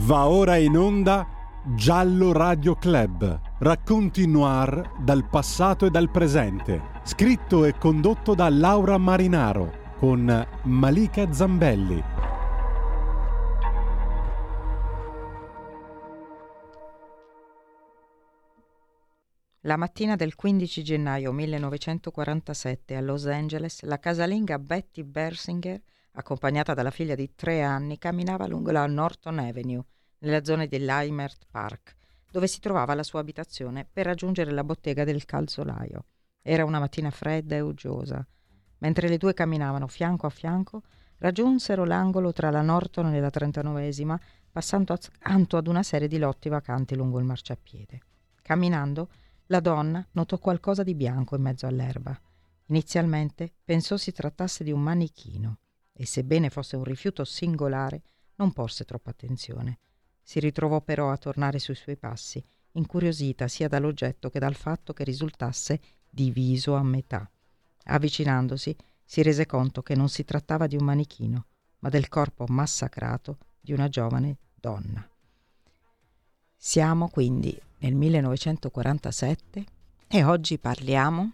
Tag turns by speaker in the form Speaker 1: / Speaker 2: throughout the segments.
Speaker 1: Va ora in onda Giallo Radio Club, racconti noir dal passato e dal presente, scritto e condotto da Laura Marinaro con Malika Zambelli.
Speaker 2: La mattina del 15 gennaio 1947 a Los Angeles, la casalinga Betty Bersinger, accompagnata dalla figlia di tre anni, camminava lungo la Norton Avenue, nella zona di Limert Park, dove si trovava la sua abitazione, per raggiungere la bottega del calzolaio. Era una mattina fredda e uggiosa. Mentre le due camminavano fianco a fianco, raggiunsero l'angolo tra la Norton e la 39esima, passando accanto ad una serie di lotti vacanti lungo il marciapiede. Camminando, la donna notò qualcosa di bianco in mezzo all'erba. Inizialmente pensò si trattasse di un manichino e sebbene fosse un rifiuto singolare, non porse troppa attenzione. Si ritrovò però a tornare sui suoi passi, incuriosita sia dall'oggetto che dal fatto che risultasse diviso a metà. Avvicinandosi, si rese conto che non si trattava di un manichino, ma del corpo massacrato di una giovane donna. Siamo quindi nel 1947 e oggi parliamo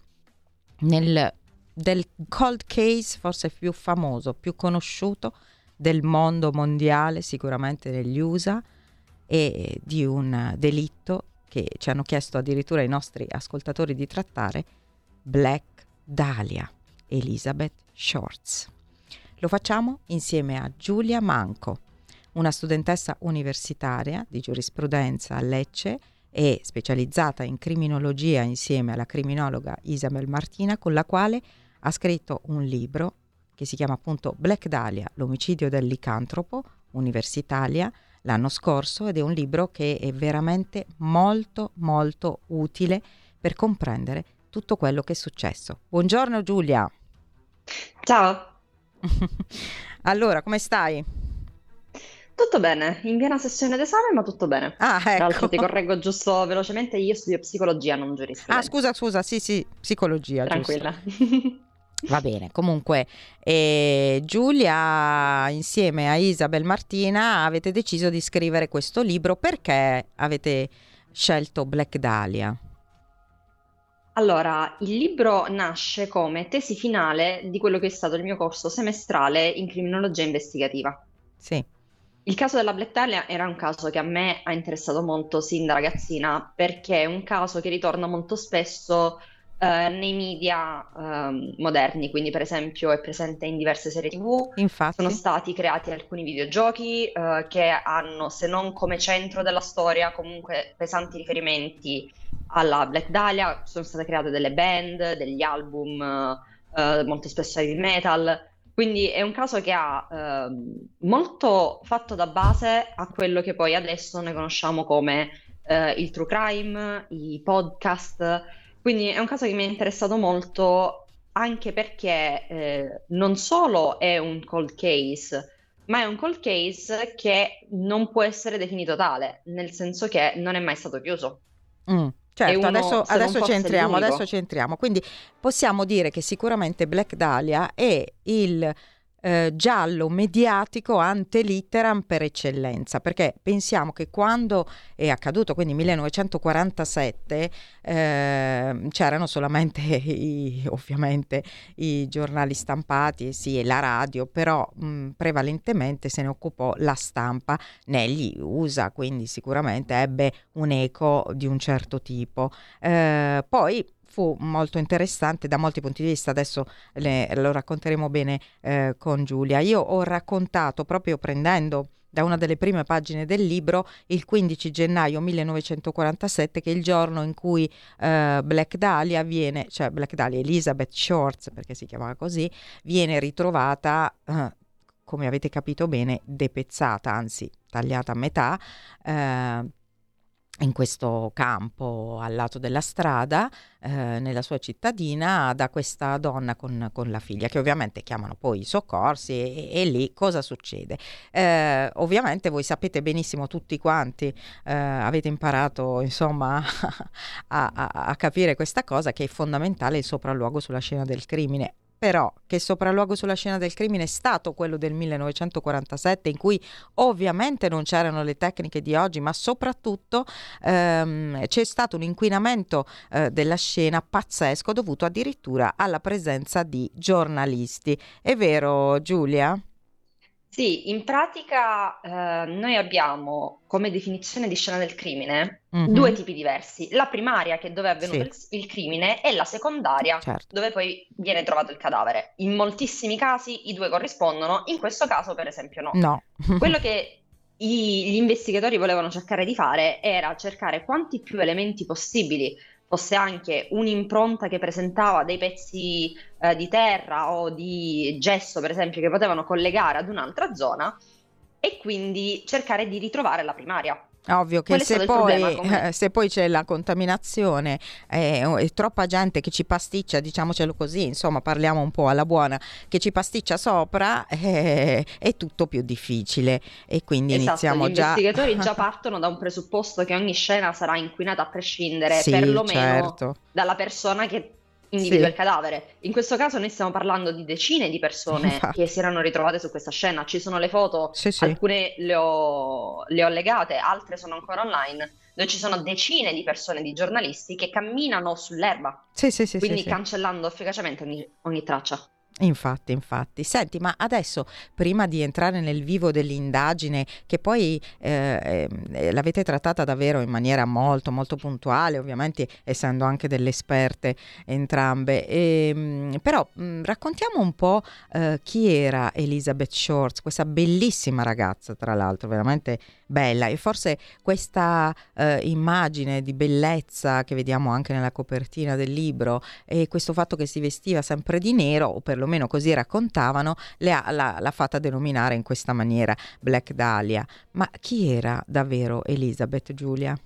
Speaker 2: nel, del cold case forse più famoso, più conosciuto del mondo mondiale, sicuramente negli USA, e di un delitto che ci hanno chiesto addirittura i nostri ascoltatori di trattare, Black Dahlia, Elizabeth Shorts. Lo facciamo insieme a Giulia Manco, una studentessa universitaria di giurisprudenza a Lecce e specializzata in criminologia insieme alla criminologa Isabel Martina, con la quale ha scritto un libro che si chiama appunto Black Dahlia, l'omicidio del licantropo, Universitalia, l'anno scorso ed è un libro che è veramente molto molto utile per comprendere tutto quello che è successo. Buongiorno Giulia.
Speaker 3: Ciao.
Speaker 2: allora, come stai?
Speaker 3: Tutto bene, in piena sessione d'esame, ma tutto bene.
Speaker 2: Ah, ecco. Tra
Speaker 3: l'altro ti correggo giusto velocemente, io studio psicologia, non giurisprudenza.
Speaker 2: Ah, scusa, scusa, sì, sì, psicologia.
Speaker 3: Tranquilla.
Speaker 2: Va bene, comunque eh, Giulia insieme a Isabel Martina avete deciso di scrivere questo libro perché avete scelto Black Dahlia?
Speaker 3: Allora, il libro nasce come tesi finale di quello che è stato il mio corso semestrale in criminologia investigativa.
Speaker 2: Sì.
Speaker 3: Il caso della Black Dahlia era un caso che a me ha interessato molto sin da ragazzina perché è un caso che ritorna molto spesso eh, nei media eh, moderni, quindi per esempio è presente in diverse serie tv,
Speaker 2: Infatti.
Speaker 3: sono stati creati alcuni videogiochi eh, che hanno, se non come centro della storia, comunque pesanti riferimenti alla Black Dahlia, sono state create delle band, degli album, eh, molto spesso heavy metal, quindi è un caso che ha ehm, molto fatto da base a quello che poi adesso noi conosciamo come eh, il true crime, i podcast quindi è un caso che mi è interessato molto anche perché eh, non solo è un cold case, ma è un cold case che non può essere definito tale, nel senso che non è mai stato chiuso.
Speaker 2: Mm. Certo, uno, adesso, adesso, ci entriamo, adesso, ci entriamo, Quindi possiamo dire che sicuramente Black Dahlia è il eh, giallo mediatico ante litteram per eccellenza, perché pensiamo che quando è accaduto, quindi 1947, eh, c'erano solamente i, ovviamente i giornali stampati, sì, e la radio, però mh, prevalentemente se ne occupò la stampa negli USA, quindi sicuramente ebbe un eco di un certo tipo. Eh, poi fu molto interessante da molti punti di vista, adesso le, lo racconteremo bene eh, con Giulia. Io ho raccontato proprio prendendo da una delle prime pagine del libro il 15 gennaio 1947 che è il giorno in cui eh, Black Dahlia viene, cioè Black Dahlia Elizabeth Shorts perché si chiamava così, viene ritrovata eh, come avete capito bene depezzata, anzi tagliata a metà. Eh, in questo campo al lato della strada, eh, nella sua cittadina, da questa donna con, con, la figlia, che ovviamente chiamano poi i soccorsi e, e lì cosa succede? Eh, ovviamente voi sapete benissimo tutti quanti, eh, avete imparato insomma a, a, a capire questa cosa che è fondamentale il sopralluogo sulla scena del crimine però che sopralluogo sulla scena del crimine è stato quello del 1947 in cui ovviamente non c'erano le tecniche di oggi ma soprattutto ehm, c'è stato un inquinamento eh, della scena pazzesco dovuto addirittura alla presenza di giornalisti. È vero Giulia?
Speaker 3: Sì, in pratica eh, noi abbiamo come definizione di scena del crimine mm-hmm. due tipi diversi. La primaria, che è dove è avvenuto sì. il, il, crimine, e la secondaria, certo. dove poi viene trovato il cadavere. In moltissimi casi i due corrispondono, in questo caso per esempio no.
Speaker 2: No.
Speaker 3: Quello che i, gli investigatori volevano cercare di fare era cercare quanti più elementi possibili fosse anche un'impronta che presentava dei pezzi eh, di terra o di gesso, per esempio, che potevano collegare ad un'altra zona e quindi cercare di ritrovare la primaria.
Speaker 2: Ovvio che se poi, eh, se poi, c'è la contaminazione eh, e troppa gente che ci pasticcia, diciamocelo così, insomma parliamo un po' alla buona, che ci pasticcia sopra, eh, è tutto più difficile. E quindi
Speaker 3: esatto,
Speaker 2: iniziamo
Speaker 3: gli
Speaker 2: già...
Speaker 3: Gli investigatori già partono da un presupposto che ogni scena sarà inquinata a prescindere, sì, perlomeno certo. dalla persona che individua sì. il cadavere. In questo caso noi stiamo parlando di decine di persone Infatti. che si erano ritrovate su questa scena. Ci sono le foto, sì, sì. alcune le ho, le ho legate, altre sono ancora online dove ci sono decine di persone, di giornalisti che camminano sull'erba,
Speaker 2: sì, sì, sì,
Speaker 3: quindi cancellando efficacemente ogni, ogni traccia.
Speaker 2: Infatti, infatti. Senti, ma adesso, prima di entrare nel vivo dell'indagine, che poi eh, eh, l'avete trattata davvero in maniera molto, molto puntuale, ovviamente essendo anche delle esperte entrambe, e, ehm, però mh, raccontiamo un po' eh, chi era Elizabeth Shorts, questa bellissima ragazza, tra l'altro, veramente bella e forse questa eh, immagine di bellezza che vediamo anche nella copertina del libro e questo fatto che si vestiva sempre di nero o perlomeno così raccontavano ha, l'ha, l'ha fatta denominare in questa maniera Black Dahlia ma chi era davvero Elizabeth Giulia?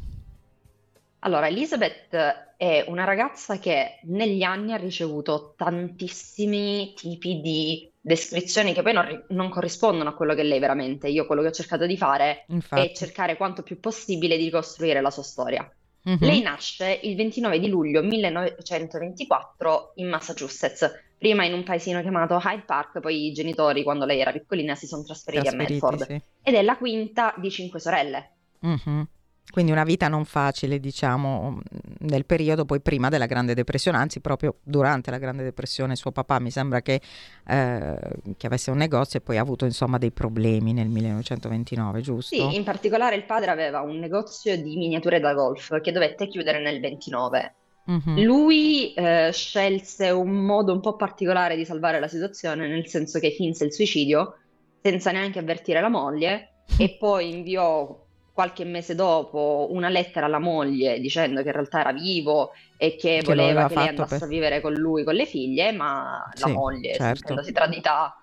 Speaker 3: Allora, Elizabeth è una ragazza che negli anni ha ricevuto tantissimi tipi di descrizioni che poi non, non, corrispondono a quello che lei veramente. Io quello che ho cercato di fare Infatti. è cercare quanto più possibile di ricostruire la sua storia. Mm-hmm. Lei nasce il 29 di luglio 1924 in Massachusetts, prima in un paesino chiamato Hyde Park, poi i genitori quando lei era piccolina si sono trasferiti, trasferiti a Medford sì. ed è la quinta di cinque sorelle.
Speaker 2: Mm-hmm. Quindi una vita non facile, diciamo, nel periodo poi prima della Grande Depressione, anzi proprio durante la Grande Depressione suo papà mi sembra che, eh, che avesse un negozio e poi ha avuto insomma dei problemi nel 1929, giusto?
Speaker 3: Sì, in particolare il padre aveva un negozio di miniature da golf che dovette chiudere nel 29. Mm-hmm. Lui eh, scelse un modo un po' particolare di salvare la situazione, nel senso che finse il suicidio senza neanche avvertire la moglie e poi inviò qualche mese dopo una lettera alla moglie dicendo che in realtà era vivo e che, che voleva che lei andasse per... a vivere con lui, con le figlie, ma sì, la moglie, certo. si tradita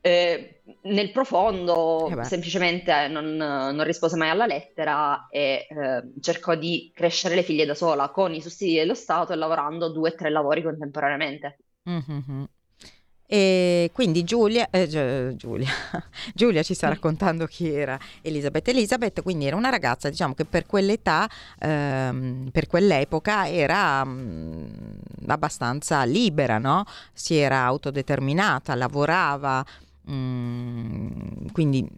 Speaker 3: eh, nel profondo, eh semplicemente non, non, rispose mai alla lettera e eh, cercò di crescere le figlie da sola con i sussidi dello Stato e lavorando due o tre lavori contemporaneamente.
Speaker 2: Mm-hmm. E quindi Giulia, eh, Giulia, Giulia, ci sta raccontando chi era Elisabeth. Elisabeth quindi era una ragazza diciamo che per quell'età, ehm, per quell'epoca era mh, mm, abbastanza libera, no? si era autodeterminata, lavorava, mh, mm, quindi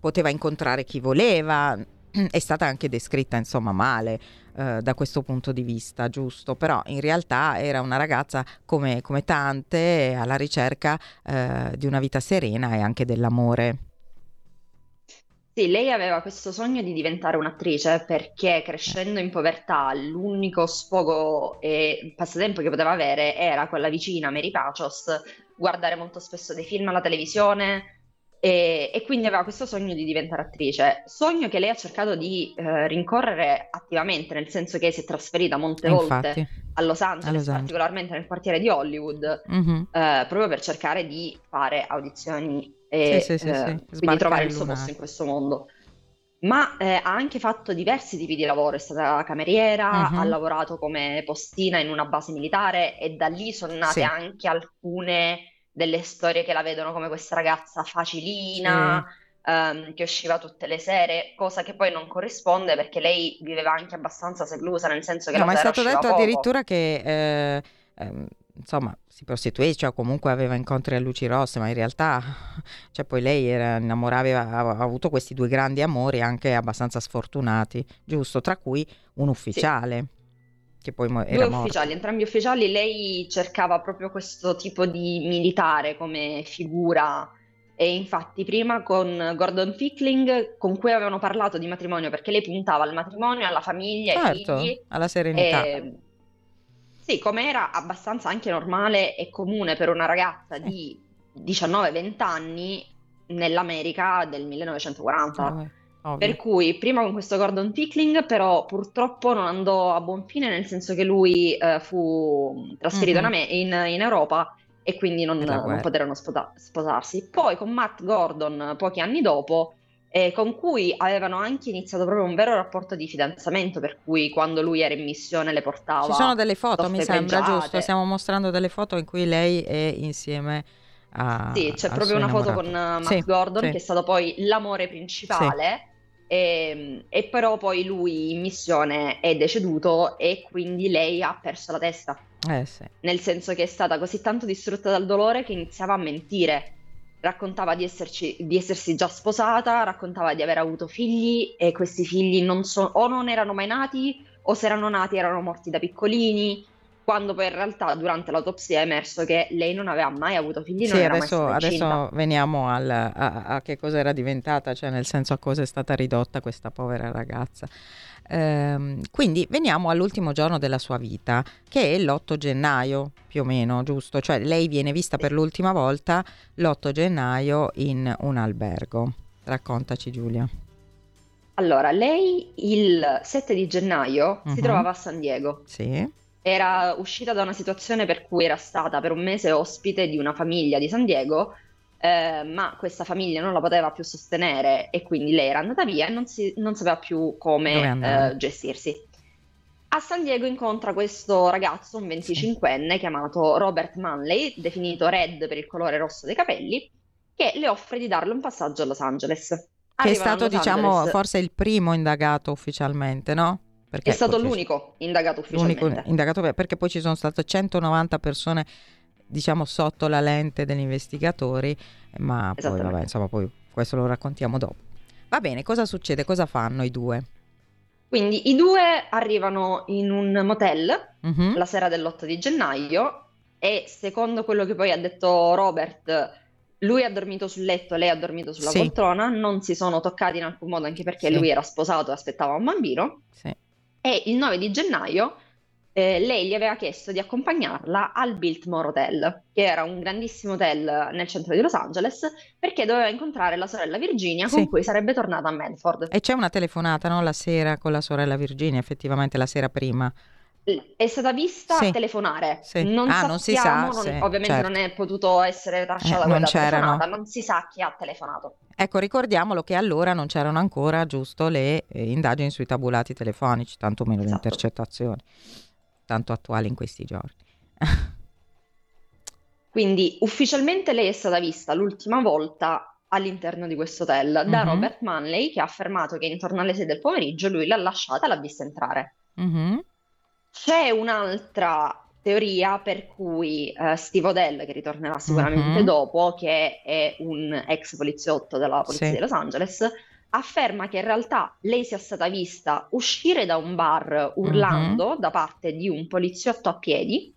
Speaker 2: poteva incontrare chi voleva, è stata anche descritta insomma male eh, da questo punto di vista, giusto? Però in realtà era una ragazza come, come tante alla ricerca eh, di una vita serena e anche dell'amore.
Speaker 3: Sì, lei aveva questo sogno di diventare un'attrice perché crescendo in povertà l'unico sfogo e passatempo che poteva avere era con la vicina Mary Pachos, guardare molto spesso dei film alla televisione, e, e, quindi aveva questo sogno di diventare attrice, sogno che lei ha cercato di eh, rincorrere attivamente, nel senso che si è trasferita molte volte a Los Angeles, a Los Angeles. particolarmente nel quartiere di Hollywood, mm-hmm. eh, proprio per cercare di fare audizioni e sì, sì, eh, sì, quindi trovare il suo posto in questo mondo. Ma eh, ha anche fatto diversi tipi di lavoro, è stata cameriera, mm-hmm. ha lavorato come postina in una base militare e da lì sono nate anche alcune delle storie che la vedono come questa ragazza facilina, sì. um, che usciva tutte le sere, cosa che poi non corrisponde perché lei viveva anche abbastanza seclusa, nel senso che...
Speaker 2: No, ma è stato detto poco. addirittura che... Eh, ehm insomma si prostituisce cioè, o comunque aveva incontri a luci rosse, ma in realtà cioè, poi lei era innamorata, aveva, avuto questi due grandi amori anche abbastanza sfortunati, giusto? Tra cui un ufficiale. Sì. Che poi era
Speaker 3: Due ufficiali, entrambi ufficiali, lei cercava proprio questo tipo di militare come figura e infatti prima con Gordon Fickling, con cui avevano parlato di matrimonio, perché lei puntava al matrimonio, alla famiglia,
Speaker 2: certo,
Speaker 3: ai figli.
Speaker 2: alla serenità. E,
Speaker 3: sì, come era abbastanza anche normale e comune per una ragazza di 19-20 anni nell'America del 1940. Oh, per cui prima con questo Gordon Pickling, però purtroppo non andò a buon fine, nel senso che lui eh, fu trasferito mm-hmm. in, in, in, Europa e quindi non, non poterono sposa- sposarsi. Poi con Matt Gordon, pochi anni dopo, eh, con cui avevano anche iniziato proprio un vero rapporto di fidanzamento, per cui quando lui era in missione le portava.
Speaker 2: Ci sono delle foto, mi sembra, giusto? Stiamo mostrando delle foto in cui lei è insieme a.
Speaker 3: Sì, c'è proprio una foto con Matt sì, Gordon, sì. che è stato poi l'amore principale. Sì. E, ehm, e, però poi lui in missione è deceduto e quindi lei ha perso la testa.
Speaker 2: Eh sì.
Speaker 3: Nel senso che è stata così tanto distrutta dal dolore che iniziava a mentire. Raccontava di, esserci, di essersi già sposata, raccontava di aver avuto figli e questi figli non so, o non erano mai nati o se erano nati erano morti da piccolini quando poi in realtà durante l'autopsia è emerso che lei non aveva mai avuto figli.
Speaker 2: Sì, adesso, adesso, veniamo al, a, a, che cosa era diventata, cioè nel senso a cosa è stata ridotta questa povera ragazza. Ehm, quindi veniamo all'ultimo giorno della sua vita, che è l'8 gennaio più o meno, giusto? Cioè lei viene vista per l'ultima volta l'8 gennaio in un albergo. Raccontaci Giulia.
Speaker 3: Allora, lei il 7 di gennaio uh-huh. si mhm. trovava a San Diego.
Speaker 2: Sì
Speaker 3: era uscita da una situazione per cui era stata per un mese ospite di una famiglia di San Diego, eh, ma questa famiglia non la poteva più sostenere e quindi lei era andata via e non, si, non sapeva più come eh, gestirsi. A San Diego incontra questo ragazzo, un 25enne sì. chiamato Robert Manley, definito Red per il colore rosso dei capelli, che le offre di darle un passaggio a Los Angeles.
Speaker 2: Che è stato, diciamo, Angeles. forse il primo indagato ufficialmente, no?
Speaker 3: Perché è stato l'unico indagato ufficialmente. L'unico
Speaker 2: indagato perché poi ci sono state 190 persone diciamo sotto la lente degli investigatori, ma poi vabbè, insomma, poi questo lo raccontiamo dopo. Va bene, cosa succede? Cosa fanno i due?
Speaker 3: Quindi i due arrivano in un motel uh-huh. la sera dell'8 di gennaio e secondo quello che poi ha detto Robert, lui ha dormito sul letto, lei ha dormito sulla sì. poltrona, non si sono toccati in alcun modo anche perché sì. lui era sposato e aspettava un bambino.
Speaker 2: Sì
Speaker 3: e il 9 di gennaio eh, lei gli aveva chiesto di accompagnarla al Biltmore Hotel, che era un grandissimo hotel nel centro di Los Angeles, perché doveva incontrare la sorella Virginia con cui sarebbe tornata a Medford.
Speaker 2: E c'è una telefonata, no? La sera con la sorella Virginia, effettivamente la sera prima.
Speaker 3: È stata vista sì. telefonare.
Speaker 2: Sì.
Speaker 3: Non,
Speaker 2: ah, non si sa.
Speaker 3: Non, sì, ovviamente certo. non è potuto essere tracciata eh, quella telefonata, non si sa chi ha telefonato.
Speaker 2: Ecco, ricordiamolo che allora non c'erano ancora, giusto, le eh, indagini sui tabulati telefonici, tantomeno esatto. le intercettazioni, tanto attuali in questi giorni.
Speaker 3: Quindi ufficialmente lei è stata vista l'ultima volta all'interno di questo hotel da mm-hmm. Robert Manley che ha affermato che intorno alle 6 del pomeriggio lui l'ha lasciata e l'ha vista entrare.
Speaker 2: Mm-hmm.
Speaker 3: C'è un'altra teoria per cui uh, Steve Odell, che ritornerà sicuramente mm-hmm. dopo, che è un ex poliziotto della polizia sì. di Los Angeles, afferma che in realtà lei sia stata vista uscire da un bar urlando mm-hmm. da parte di un poliziotto a piedi.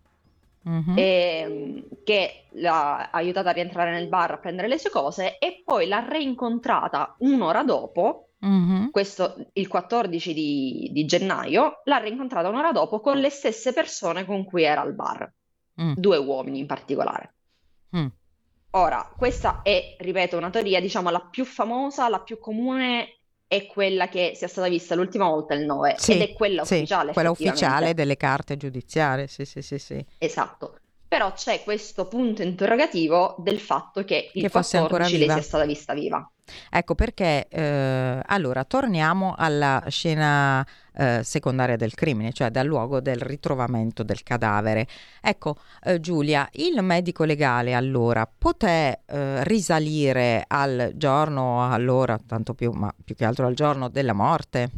Speaker 3: Mm-hmm. E, ehm, che l'ha aiutata a rientrare nel bar a prendere le sue cose e poi l'ha reincontrata un'ora dopo
Speaker 2: Mm-hmm.
Speaker 3: Questo il 14 di, di, gennaio l'ha rincontrata un'ora dopo con le stesse persone con cui era al bar, mm. due uomini in particolare.
Speaker 2: Mm.
Speaker 3: Ora, questa è, ripeto, una teoria, diciamo, la più famosa, la più comune è quella che sia stata vista l'ultima volta il 9 sì, ed è quella sì, ufficiale.
Speaker 2: Quella ufficiale delle carte giudiziarie, sì, sì, sì, sì.
Speaker 3: Esatto. Però c'è questo punto interrogativo del fatto che il che 14 lei sia stata vista viva.
Speaker 2: Ecco perché, eh, allora, torniamo alla scena eh, secondaria del crimine, cioè dal luogo del ritrovamento del cadavere. Ecco, eh, Giulia, il medico legale allora poté eh, risalire al giorno, allora, tanto più, ma più che altro al giorno della morte?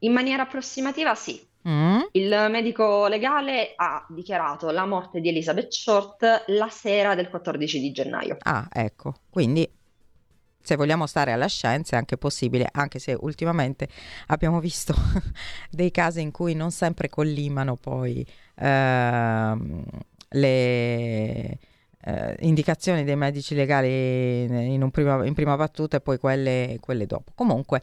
Speaker 3: In maniera approssimativa sì. Mm. Il medico legale ha dichiarato la morte di Elizabeth Short la sera del 14 di gennaio.
Speaker 2: Ah, ecco, quindi se vogliamo stare alla scienza è anche possibile, anche se ultimamente abbiamo visto dei casi in cui non sempre collimano poi ehm, le eh, indicazioni dei medici legali in, prima, in prima battuta e poi quelle, quelle dopo. Comunque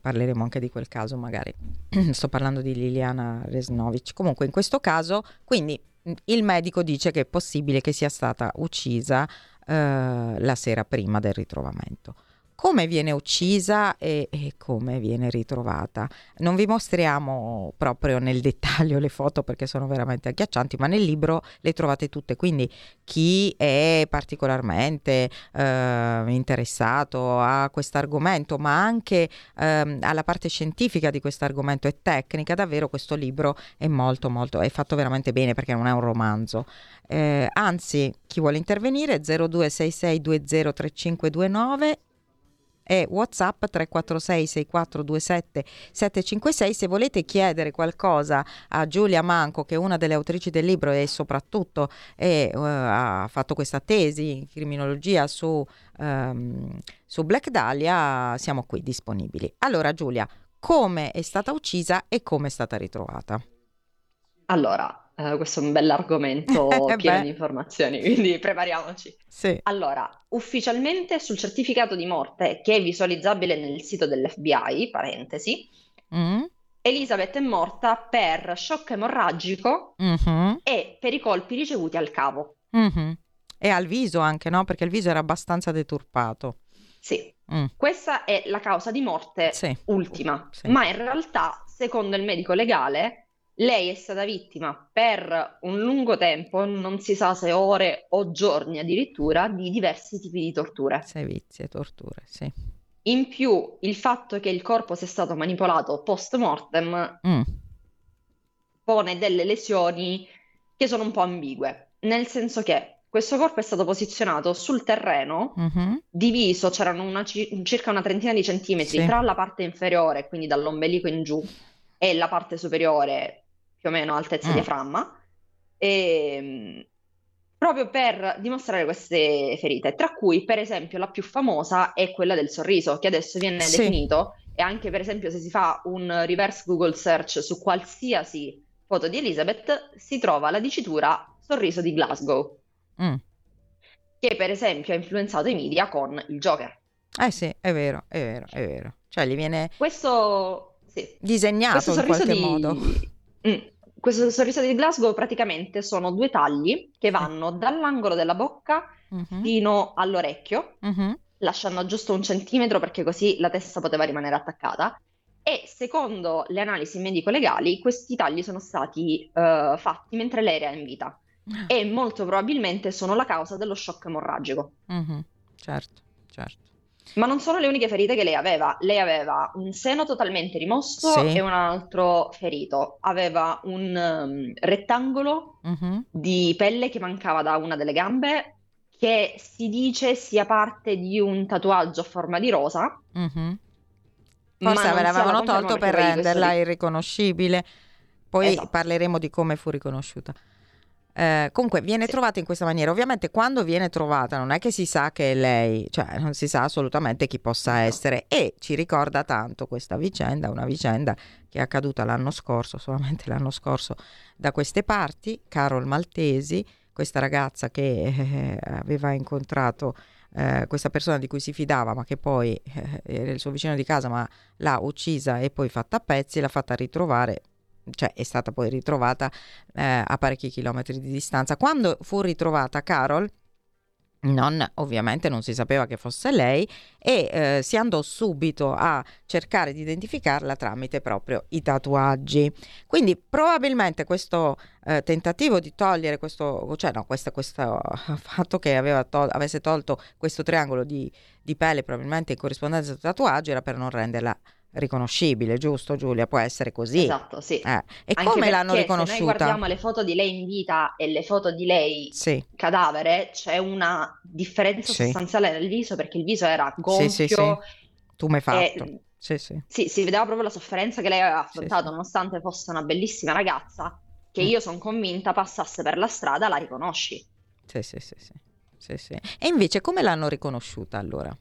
Speaker 2: parleremo anche di quel caso magari. Sto parlando di Liliana Resnovic. Comunque in questo caso, quindi il medico dice che è possibile che sia stata uccisa eh, la sera prima del ritrovamento come viene uccisa e, e, come viene ritrovata. Non vi mostriamo proprio nel dettaglio le foto perché sono veramente agghiaccianti, ma nel libro le trovate tutte, quindi chi è particolarmente eh, interessato a questo argomento, ma anche eh, alla parte scientifica di questo argomento e tecnica, davvero questo libro è molto molto, è fatto veramente bene perché non è un romanzo. Eh, anzi, chi vuole intervenire 0266203529 e WhatsApp 346 6427 756 se volete chiedere qualcosa a Giulia Manco che è una delle autrici del libro e soprattutto è, uh, ha fatto questa tesi in criminologia su, um, su Black Dahlia siamo qui disponibili. Allora Giulia, come è stata uccisa e come è stata ritrovata?
Speaker 3: Allora, Uh, questo è un bell'argomento pieno di informazioni, quindi prepariamoci.
Speaker 2: Sì.
Speaker 3: Allora, ufficialmente sul certificato di morte che è visualizzabile nel sito dell'FBI, parentesi, mm. Elizabeth è morta per shock emorragico mm-hmm. e per i colpi ricevuti al cavo.
Speaker 2: Mm-hmm. E al viso anche, no? Perché il viso era abbastanza deturpato.
Speaker 3: Sì, mm. questa è la causa di morte sì. ultima, sì. ma in realtà, secondo il medico legale, lei è stata vittima per un lungo tempo, non si sa se ore o giorni addirittura, di diversi tipi di torture.
Speaker 2: Sevizie, torture, sì.
Speaker 3: In più, il fatto che il corpo sia stato manipolato post mortem mm. pone delle lesioni che sono un po' ambigue, nel senso che questo corpo è stato posizionato sul terreno, mm-hmm. diviso, c'erano una, circa una trentina di centimetri sì. tra la parte inferiore, quindi dall'ombelico in giù, e la parte superiore, più o meno altezza mm. diaframma, e, ehm, proprio per dimostrare queste ferite, tra cui per esempio la più famosa è quella del sorriso, che adesso viene sì. definito, e anche per esempio se si fa un reverse Google search su qualsiasi foto di Elizabeth, si trova la dicitura sorriso di Glasgow, mm. che per esempio ha influenzato i media con il Joker.
Speaker 2: Eh sì, è vero, è vero, è vero. Cioè gli viene...
Speaker 3: Questo... Sì.
Speaker 2: Disegnato Questo in qualche
Speaker 3: di...
Speaker 2: modo.
Speaker 3: Mm. Questo sorriso di Glasgow praticamente sono due tagli che vanno dall'angolo della bocca uh-huh. fino all'orecchio, uh-huh. lasciando giusto un centimetro perché così la testa poteva rimanere attaccata. E secondo le analisi medico-legali, questi tagli sono stati uh, fatti mentre lei era in vita e molto probabilmente sono la causa dello shock emorragico.
Speaker 2: Uh-huh. Certo, certo.
Speaker 3: Ma non sono le uniche ferite che lei aveva. Lei aveva un seno totalmente rimosso sì. e un altro ferito. Aveva un um, rettangolo uh-huh. di pelle che mancava da una delle gambe, che si dice sia parte di un tatuaggio a forma di rosa.
Speaker 2: Uh-huh. Forse ve l'avevano tolto per renderla irriconoscibile. Poi esatto. parleremo di come fu riconosciuta. Eh, comunque viene sì. trovata in questa maniera. Ovviamente quando viene trovata non è che si sa che è lei, cioè non si sa assolutamente chi possa essere e ci ricorda tanto questa vicenda, una vicenda che è accaduta l'anno scorso, solamente l'anno scorso da queste parti, Carol Maltesi, questa ragazza che eh, aveva incontrato eh, questa persona di cui si fidava ma che poi eh, era il suo vicino di casa ma l'ha uccisa e poi fatta a pezzi, l'ha fatta ritrovare cioè è stata poi ritrovata eh, a parecchi chilometri di distanza. Quando fu ritrovata Carol, non, ovviamente non si sapeva che fosse lei e eh, si andò subito a cercare di identificarla tramite proprio i tatuaggi. Quindi probabilmente questo eh, tentativo di togliere questo, cioè no, questo, questo fatto che tol- avesse tolto questo triangolo di, di pelle probabilmente in corrispondenza al tatuaggio era per non renderla riconoscibile, giusto Giulia? Può essere così.
Speaker 3: Esatto, sì.
Speaker 2: Eh. E Anche come l'hanno riconosciuta? Se
Speaker 3: noi guardiamo le foto di lei in vita e le foto di lei sì. cadavere, c'è una differenza sì. sostanziale nel viso perché il viso era gonfio. Sì,
Speaker 2: tu mi hai fatto. Sì, sì.
Speaker 3: Sì, si vedeva proprio la sofferenza che lei aveva affrontato, sì, nonostante fosse una bellissima ragazza, che mm. io sono convinta passasse per la strada, la riconosci.
Speaker 2: Sì, sì, sì, sì. sì, sì. E invece come l'hanno riconosciuta allora?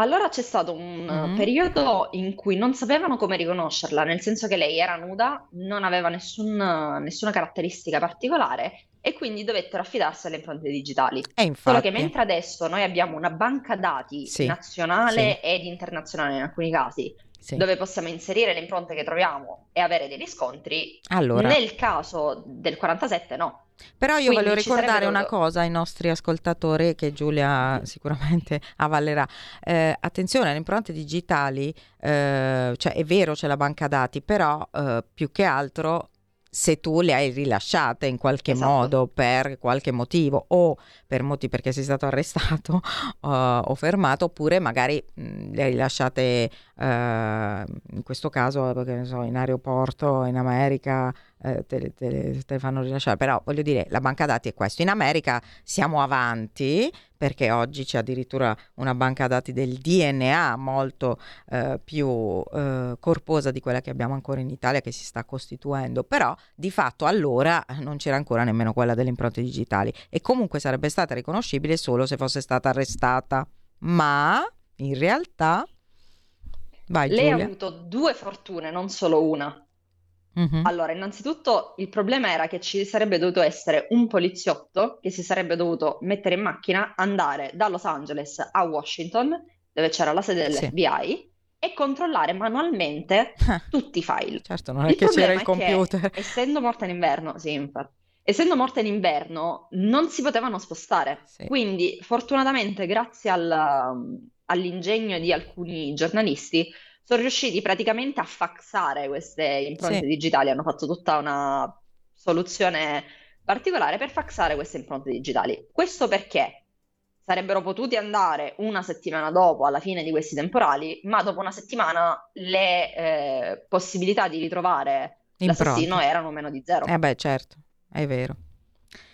Speaker 3: Allora c'è stato un mm-hmm. periodo in cui non sapevano come riconoscerla, nel senso che lei era nuda, non aveva nessun, nessuna caratteristica particolare e quindi dovettero affidarsi alle impronte digitali.
Speaker 2: E infatti...
Speaker 3: Solo che mentre adesso noi abbiamo una banca dati sì, nazionale sì. ed internazionale in alcuni casi, sì. dove possiamo inserire le impronte che troviamo e avere dei riscontri, allora... nel caso del 47 no.
Speaker 2: Però io Quindi voglio ricordare una cosa ai nostri ascoltatori che Giulia sicuramente avvallerà. Eh, attenzione, le impronte digitali, eh, cioè è vero c'è la banca dati, però eh, più che altro se tu le hai rilasciate in qualche esatto. modo per qualche motivo o per motivi perché sei stato arrestato uh, o fermato oppure magari mh, le hai rilasciate uh, in questo caso so, in aeroporto in America eh, te, te, te, le fanno rilasciare. Però voglio dire, la banca dati è questo. In America siamo avanti perché oggi c'è addirittura una banca dati del DNA molto eh, più eh, corposa di quella che abbiamo ancora in Italia che si sta costituendo. Però di fatto allora non c'era ancora nemmeno quella delle impronte digitali e comunque sarebbe stata riconoscibile solo se fosse stata arrestata. Ma in realtà... Vai,
Speaker 3: Lei
Speaker 2: Giulia.
Speaker 3: ha avuto due fortune, non solo una. Mm-hmm. Allora, innanzitutto il problema era che ci sarebbe dovuto essere un poliziotto che si sarebbe dovuto mettere in macchina, andare da Los Angeles a Washington, dove c'era la sede dell'FBI, sì. e controllare manualmente tutti i file.
Speaker 2: Certo, non è il che c'era il computer.
Speaker 3: Che, essendo morta in inverno, sì, infatti. Essendo morta in inverno, non si potevano spostare. Sì. Quindi, fortunatamente, grazie al, all'ingegno di alcuni giornalisti, sono riusciti praticamente a faxare queste impronte sì. digitali, hanno fatto tutta una soluzione particolare per faxare queste impronte digitali. Questo perché sarebbero potuti andare una settimana dopo, alla fine di questi temporali, ma dopo una settimana le eh, possibilità di ritrovare Impronte. l'assassino erano meno di zero.
Speaker 2: Eh beh, certo, è vero.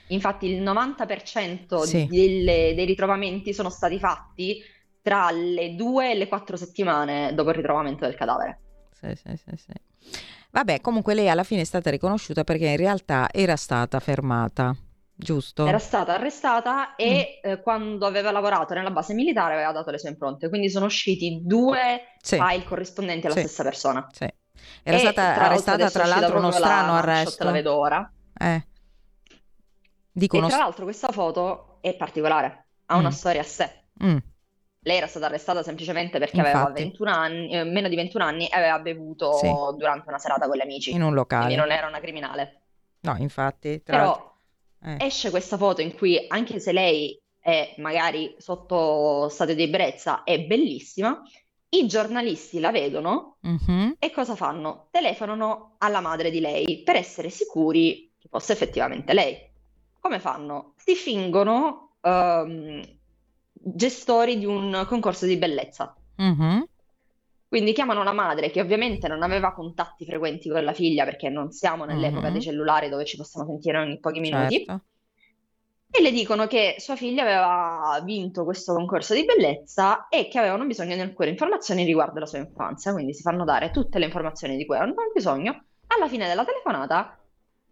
Speaker 3: Infatti il 90% sì. delle, dei ritrovamenti sono stati fatti tra le due e le quattro settimane dopo il ritrovamento del cadavere.
Speaker 2: Sì, sì, sì, sì. Vabbè, comunque lei alla fine è stata riconosciuta perché in realtà era stata fermata, giusto?
Speaker 3: Era stata arrestata e mm. eh, quando aveva lavorato nella base militare aveva dato le sue impronte, quindi sono usciti due sì. file corrispondenti alla sì. stessa persona.
Speaker 2: Sì. Era e stata tra arrestata tra l'altro uno strano la, arresto.
Speaker 3: La vedo ora.
Speaker 2: Eh.
Speaker 3: Dico e tra l'altro questa foto è particolare, ha mm. una storia a sé. Mm. Lei era stata arrestata semplicemente perché Infatti. aveva 21 anni, eh, meno di 21 anni e aveva bevuto sì. durante una serata con gli amici.
Speaker 2: In un locale.
Speaker 3: Quindi non era una criminale.
Speaker 2: No, infatti.
Speaker 3: Però eh. esce questa foto in cui, anche se lei è magari sotto stato di ebbrezza, è bellissima, i giornalisti la vedono mm-hmm. e cosa fanno? Telefonano alla madre di lei per essere sicuri che fosse effettivamente lei. Come fanno? Si fingono um, gestori di un concorso di bellezza. Mm-hmm. Quindi chiamano la madre che ovviamente non aveva contatti frequenti con la figlia perché non siamo nell'epoca mm-hmm. dei cellulari dove ci possiamo sentire ogni pochi minuti. Certo. E le dicono che sua figlia aveva vinto questo concorso di bellezza e che avevano bisogno di alcune informazioni riguardo la sua infanzia, quindi si fanno dare tutte le informazioni di cui avevano bisogno. Alla fine della telefonata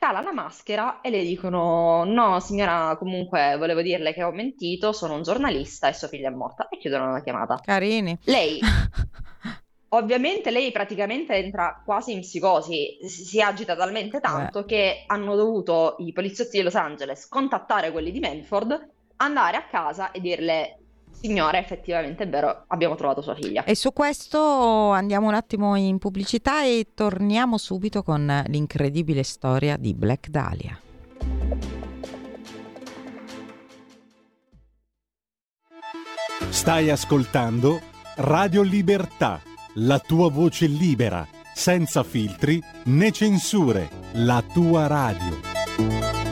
Speaker 3: cala la maschera e le dicono: No, signora, comunque volevo dirle che ho mentito, sono un giornalista e sua figlia è morta. E chiudono la chiamata.
Speaker 2: Carini.
Speaker 3: Lei. Ovviamente lei praticamente entra quasi in psicosi, si, agita talmente tanto Beh. che hanno dovuto i poliziotti di Los Angeles contattare quelli di Melford, andare a casa e dirle signora, effettivamente è vero, abbiamo trovato sua figlia.
Speaker 2: E su questo andiamo un attimo in pubblicità e torniamo subito con l'incredibile storia di Black Dahlia.
Speaker 1: Stai ascoltando Radio Libertà, la tua voce libera, senza filtri né censure, la tua radio.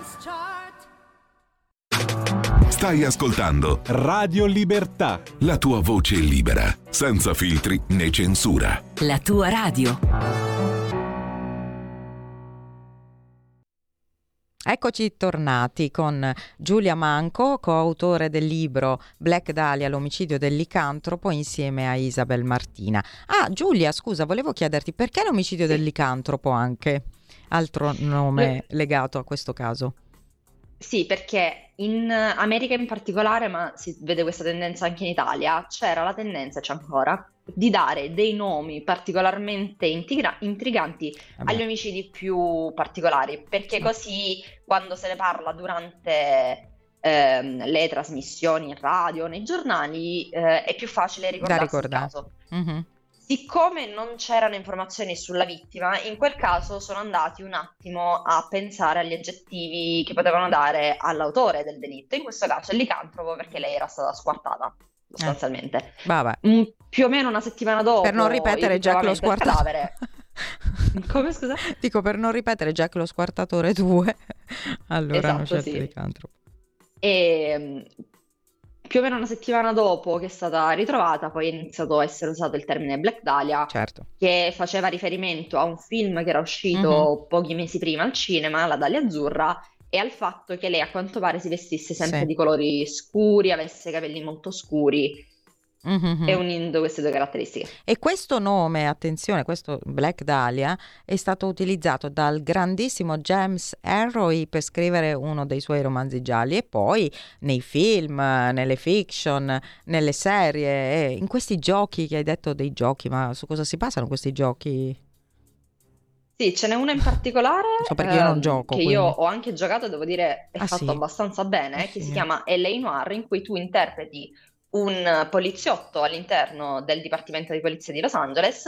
Speaker 4: Stai ascoltando
Speaker 1: Radio Libertà.
Speaker 4: La tua voce libera, senza filtri né censura.
Speaker 5: La tua radio.
Speaker 2: Eccoci tornati con Giulia Manco, coautore del libro Black Dahlia, l'omicidio del licantropo, insieme a Isabel Martina. Ah, Giulia, scusa, volevo chiederti perché l'omicidio del licantropo anche? Altro nome legato a questo caso.
Speaker 3: Sì, perché in America in particolare, ma si vede questa tendenza anche in Italia, c'era la tendenza, c'è ancora, di dare dei nomi particolarmente intriga- intriganti Vabbè. agli omicidi più particolari, perché sì. così quando se ne parla durante ehm, le trasmissioni in radio, nei giornali, eh, è più facile ricordarsi il caso. Mm-hmm. Siccome non c'erano informazioni sulla vittima, in quel caso sono andati un attimo a pensare agli aggettivi che potevano dare all'autore del delitto, in questo caso il licantropo perché lei era stata squartata sostanzialmente.
Speaker 2: Eh.
Speaker 3: Mm, più o meno una settimana dopo.
Speaker 2: Per non ripetere Jack lo squartatore.
Speaker 3: Come scusa?
Speaker 2: Dico per non ripetere Jack lo squartatore 2. allora esatto, hanno scelto sì. licantropo.
Speaker 3: E più o meno una settimana dopo che è stata ritrovata, poi è iniziato a essere usato il termine Black Dahlia,
Speaker 2: certo.
Speaker 3: che faceva riferimento a un film che era uscito mm-hmm. pochi mesi prima al cinema, La Dahlia Azzurra, e al fatto che lei a quanto pare si vestisse sempre sì. di colori scuri, avesse capelli molto scuri mm-hmm. e unendo queste due caratteristiche.
Speaker 2: E questo nome, attenzione, questo Black Dahlia è stato utilizzato dal grandissimo James Ellroy per scrivere uno dei suoi romanzi gialli e poi nei film, nelle fiction, nelle serie, in questi giochi che hai detto dei giochi, ma su cosa si passano questi giochi?
Speaker 3: Sì, ce n'è uno in particolare
Speaker 2: so perché io non ehm, gioco,
Speaker 3: che
Speaker 2: quindi.
Speaker 3: io ho anche giocato, devo dire, è
Speaker 2: ah,
Speaker 3: fatto
Speaker 2: sì?
Speaker 3: abbastanza bene,
Speaker 2: ah,
Speaker 3: che
Speaker 2: sì.
Speaker 3: si chiama L.A. Noir, in cui tu interpreti un poliziotto all'interno del Dipartimento di Polizia di Los Angeles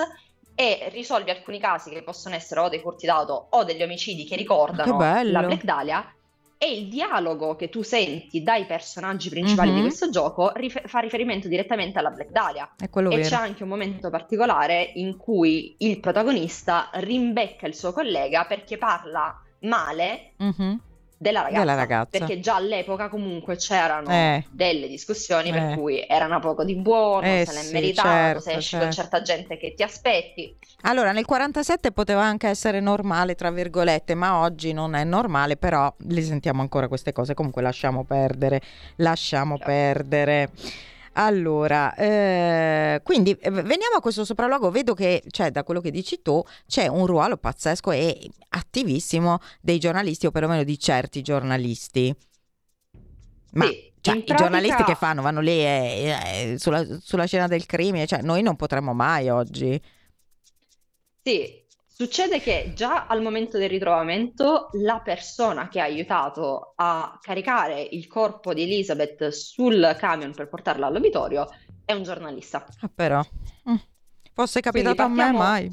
Speaker 3: e risolvi alcuni casi che possono essere o dei furti d'auto o degli omicidi che ricordano la Black Dahlia e il dialogo che tu senti dai personaggi principali mm-hmm. di questo gioco rif- fa riferimento direttamente alla Black Dahlia.
Speaker 2: e
Speaker 3: vero.
Speaker 2: c'è
Speaker 3: anche un momento particolare in cui il protagonista rimbecca il suo collega perché parla male
Speaker 2: mm-hmm
Speaker 3: della ragazza,
Speaker 2: della ragazza,
Speaker 3: perché già all'epoca comunque c'erano
Speaker 2: eh.
Speaker 3: delle discussioni
Speaker 2: eh.
Speaker 3: per cui erano poco di buono,
Speaker 2: eh,
Speaker 3: se l'è
Speaker 2: sì,
Speaker 3: meritato,
Speaker 2: certo,
Speaker 3: se esci
Speaker 2: certo.
Speaker 3: con certa gente che ti aspetti.
Speaker 2: Allora, nel 47 poteva anche essere normale, tra virgolette, ma oggi non è normale, però le sentiamo ancora queste cose, comunque lasciamo perdere, lasciamo
Speaker 3: Certo.
Speaker 2: perdere. Allora, eh, quindi eh, veniamo a questo sopralluogo, vedo che cioè, da quello che dici tu c'è un ruolo pazzesco e attivissimo dei giornalisti o perlomeno di certi giornalisti. Ma
Speaker 3: Sì,
Speaker 2: cioè, i giornalisti
Speaker 3: pratica-
Speaker 2: che fanno? Vanno lì eh, eh, sulla, sulla scena del crimine, cioè noi non potremmo mai oggi.
Speaker 3: Sì, succede che già al momento del ritrovamento la persona che ha aiutato a caricare il corpo di Elizabeth sul camion per portarla all'obitorio è un giornalista.
Speaker 2: Ah, però, mm, fosse capitato
Speaker 3: Quindi
Speaker 2: a me
Speaker 3: partiamo-
Speaker 2: mai.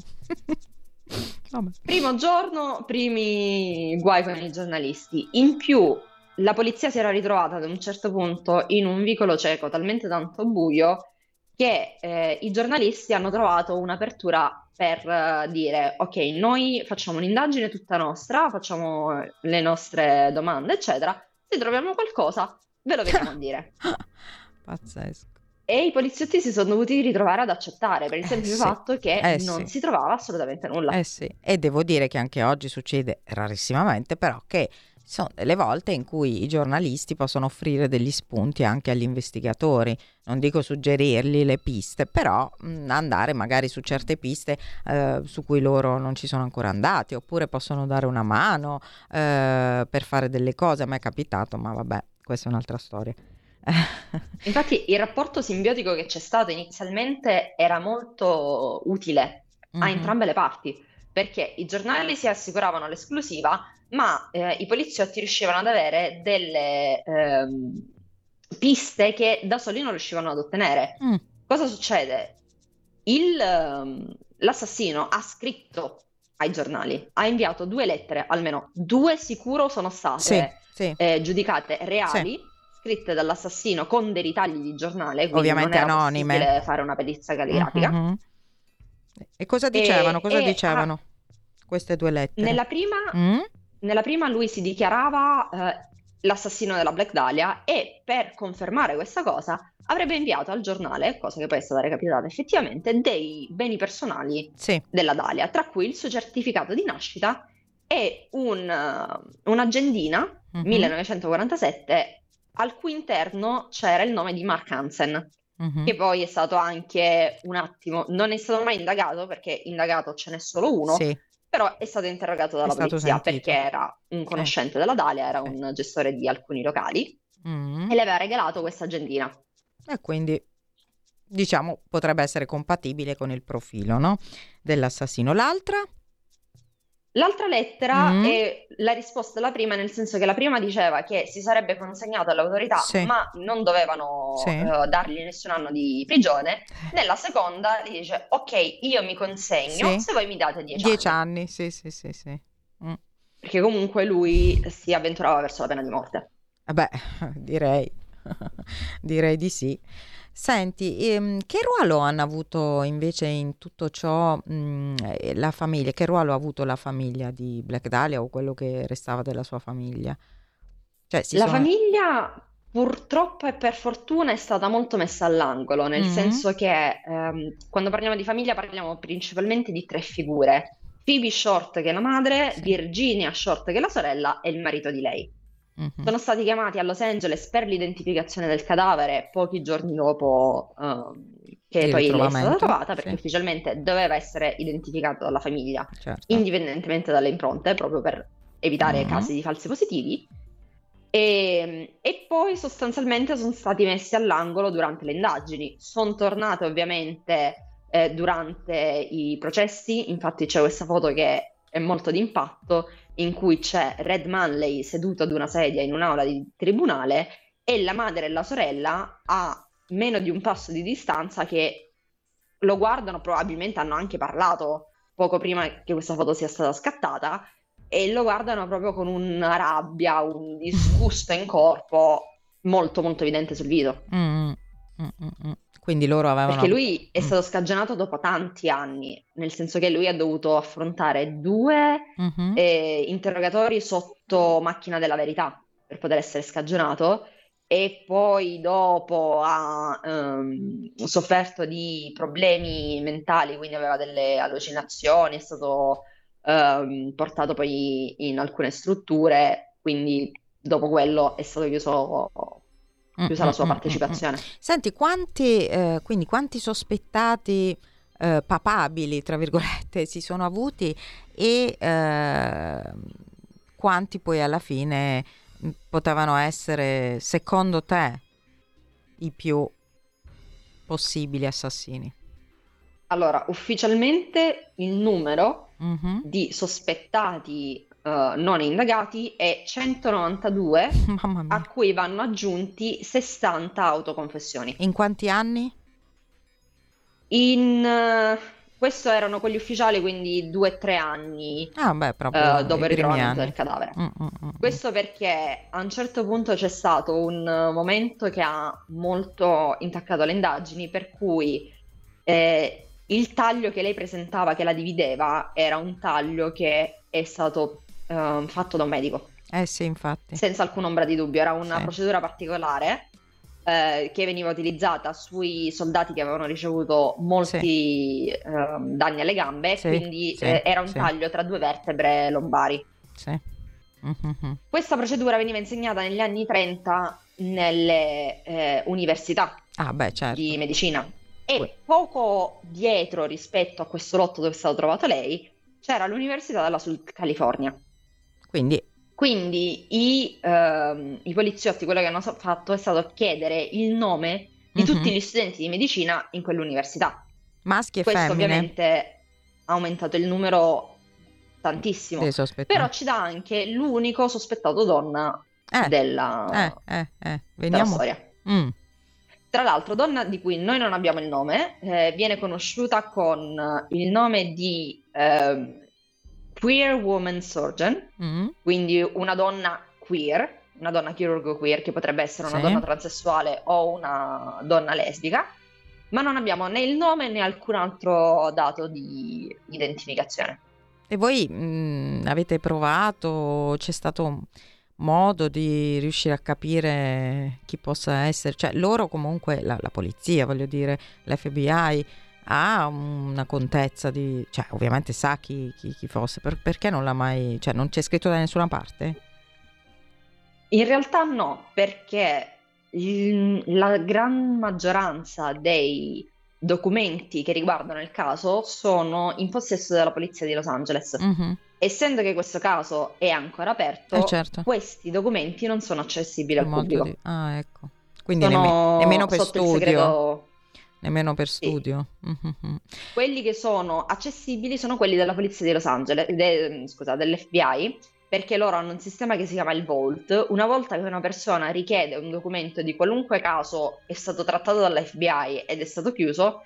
Speaker 3: Primo giorno, primi guai con i giornalisti. In più, la polizia si era ritrovata ad un certo punto in un vicolo cieco talmente tanto buio che eh, i giornalisti hanno trovato un'apertura per eh, dire: Ok, noi facciamo un'indagine tutta nostra, facciamo le nostre domande, eccetera. Se troviamo qualcosa, ve lo veniamo a dire.
Speaker 2: Pazzesco.
Speaker 3: E i poliziotti si sono dovuti ritrovare ad accettare per il
Speaker 2: Eh,
Speaker 3: semplice
Speaker 2: sì.
Speaker 3: fatto che
Speaker 2: Eh,
Speaker 3: non
Speaker 2: sì.
Speaker 3: si trovava assolutamente nulla.
Speaker 2: Eh sì, e devo dire che anche oggi succede rarissimamente, però che sono delle volte in cui i giornalisti possono offrire degli spunti anche agli investigatori, non dico suggerirgli le piste, però mh, andare magari su certe piste eh, su cui loro non ci sono ancora andati, oppure possono dare una mano eh, per fare delle cose. A me è capitato, ma vabbè, questa è un'altra storia.
Speaker 3: Infatti il rapporto simbiotico che c'è stato inizialmente era molto utile a
Speaker 2: Mhm.
Speaker 3: entrambe le parti, perché i giornali si assicuravano l'esclusiva, ma eh, i poliziotti riuscivano ad avere delle ehm, piste che da soli non riuscivano ad ottenere.
Speaker 2: Mm,
Speaker 3: Cosa succede? Il, ehm, l'assassino ha scritto ai giornali, ha inviato due lettere, almeno due sicuro sono
Speaker 2: sì,
Speaker 3: state
Speaker 2: sì.
Speaker 3: eh, giudicate reali scritte dall'assassino con dei ritagli di giornale,
Speaker 2: ovviamente non anonime.
Speaker 3: fare una perizia calligrafica. Mm-hmm.
Speaker 2: E cosa dicevano? Cosa e, dicevano ah, queste due lettere?
Speaker 3: Nella prima, mm? Nella prima lui si dichiarava eh, l'assassino della Black Dahlia e per confermare questa cosa avrebbe inviato al giornale, cosa che poi è stata recapitata effettivamente, dei beni personali
Speaker 2: sì.
Speaker 3: della Dahlia, tra cui il suo certificato di nascita e un, un'agendina mm-hmm. 1947 al cui interno c'era il nome di Mark Hansen. Mm-hmm. Che poi è stato anche un attimo, non è stato mai indagato perché indagato ce n'è solo uno, sì però è stato interrogato dalla è polizia perché era un conoscente eh. della Dalia, era un gestore di alcuni locali mm. e le aveva regalato questa agendina.
Speaker 2: E quindi diciamo potrebbe essere compatibile con il profilo no? dell'assassino. L'altra?
Speaker 3: L'altra lettera mm. è la risposta alla prima, nel senso che la prima diceva che si sarebbe consegnato alle autorità, sì. ma non dovevano sì. uh, dargli nessun anno di prigione. Nella seconda dice: Ok, io mi consegno sì. se voi mi date dieci,
Speaker 2: dieci anni. anni. sì, sì, sì, sì.
Speaker 3: Mm. Perché comunque lui si avventurava verso la pena di morte.
Speaker 2: Beh, direi, direi di sì. Senti, ehm, che ruolo hanno avuto invece in tutto ciò mh, eh, la famiglia? Che ruolo ha avuto la famiglia di Black Dahlia o quello che restava della sua famiglia?
Speaker 3: Cioè, la sono... famiglia purtroppo e per fortuna è stata molto messa all'angolo, nel mm-hmm. senso che ehm, quando parliamo di famiglia parliamo principalmente di tre figure. Phoebe Short che è la madre, Virginia Short che è la sorella e il marito di lei. Mm-hmm. Sono stati chiamati a Los Angeles per l'identificazione del cadavere pochi giorni dopo uh, che poi lei è stata trovata, perché sì. ufficialmente doveva essere identificato dalla famiglia, certo. indipendentemente dalle impronte, proprio per evitare mm-hmm. casi di falsi positivi. E, e, poi sostanzialmente sono stati messi all'angolo durante le indagini. Sono tornate ovviamente eh, durante i processi, infatti c'è questa foto che è molto d'impatto in cui c'è Red Manley seduto ad una sedia in un'aula di tribunale e la madre e la sorella a meno di un passo di distanza che lo guardano, probabilmente hanno anche parlato poco prima che questa foto sia stata scattata e lo guardano proprio con una rabbia, un disgusto in corpo molto molto evidente sul viso. Mm, mm,
Speaker 2: mm, mm. Quindi loro avevano...
Speaker 3: Perché lui è mm. stato scagionato dopo tanti anni, nel senso che lui ha dovuto affrontare due mm-hmm. eh, interrogatori sotto macchina della verità per poter essere scagionato e poi dopo ha um, sofferto di problemi mentali, quindi aveva delle allucinazioni, è stato um, portato poi in alcune strutture, quindi dopo quello è stato chiuso chiusa la sua partecipazione.
Speaker 2: Senti, quanti, eh, quindi quanti sospettati eh, papabili, tra virgolette, si sono avuti e eh, quanti poi alla fine potevano essere, secondo te, i più possibili assassini?
Speaker 3: Allora, ufficialmente il numero mm-hmm. di sospettati uh, non indagati e 192 a cui vanno aggiunti 60 autoconfessioni.
Speaker 2: In quanti anni?
Speaker 3: In... Uh, questo erano quelli ufficiali, quindi due o tre anni
Speaker 2: ah, beh, uh,
Speaker 3: dopo il ritrovamento del cadavere. Mm, mm, mm, mm. Questo perché a un certo punto c'è stato un momento che ha molto intaccato le indagini, per cui eh, il taglio che lei presentava, che la divideva, era un taglio che è stato uh, fatto da un medico.
Speaker 2: Eh sì, infatti.
Speaker 3: Senza alcuna ombra di dubbio, era una sì. procedura particolare eh, che veniva utilizzata sui soldati che avevano ricevuto molti sì. eh, danni alle gambe, sì, quindi sì, eh, era un taglio tra due vertebre lombari. Mm-hmm. Questa procedura veniva insegnata negli anni 30 nelle eh, università
Speaker 2: ah, beh, certo.
Speaker 3: di medicina. E poco dietro rispetto a questo lotto dove è stato trovato lei c'era l'Università della Sud California.
Speaker 2: Quindi,
Speaker 3: Quindi i, uh, i, poliziotti quello che hanno fatto è stato chiedere il nome di mm-hmm. tutti gli studenti di medicina in quell'università.
Speaker 2: Maschi e
Speaker 3: Questo
Speaker 2: femmine.
Speaker 3: ovviamente ha aumentato il numero tantissimo. Però ci dà anche l'unico sospettato donna eh, della,
Speaker 2: eh, eh,
Speaker 3: eh della storia. Mm. Tra l'altro, donna di cui noi non abbiamo il nome, eh, viene conosciuta con il nome di eh, Queer Woman Surgeon, mm. quindi una donna queer, una donna chirurgo queer, che potrebbe essere una sì. donna transessuale o una donna lesbica, ma non abbiamo né il nome né alcun altro dato di identificazione.
Speaker 2: E voi mh, mm, avete provato, c'è stato modo di riuscire a capire chi possa essere, cioè loro comunque, la, la polizia voglio dire, l'FBI ha una contezza di, cioè ovviamente sa chi, chi, chi fosse, per, perché non l'ha mai, cioè non c'è scritto da nessuna parte?
Speaker 3: In realtà no, perché la gran maggioranza dei documenti che riguardano il caso sono in possesso della polizia di Los Angeles. Mm-hmm. Essendo che questo caso è ancora aperto, eh certo. questi documenti non sono accessibili al pubblico. Di...
Speaker 2: Ah, ecco. Quindi sono nemmeno per studio. Segreto... Nemmeno per studio. Sì. Mm-hmm.
Speaker 3: Quelli che sono accessibili sono quelli della polizia di Los Angeles, de, scusa, dell'FBI, perché loro hanno un sistema che si chiama il Vault. Una volta che una persona richiede un documento di qualunque caso è stato trattato dall'FBI ed è stato chiuso,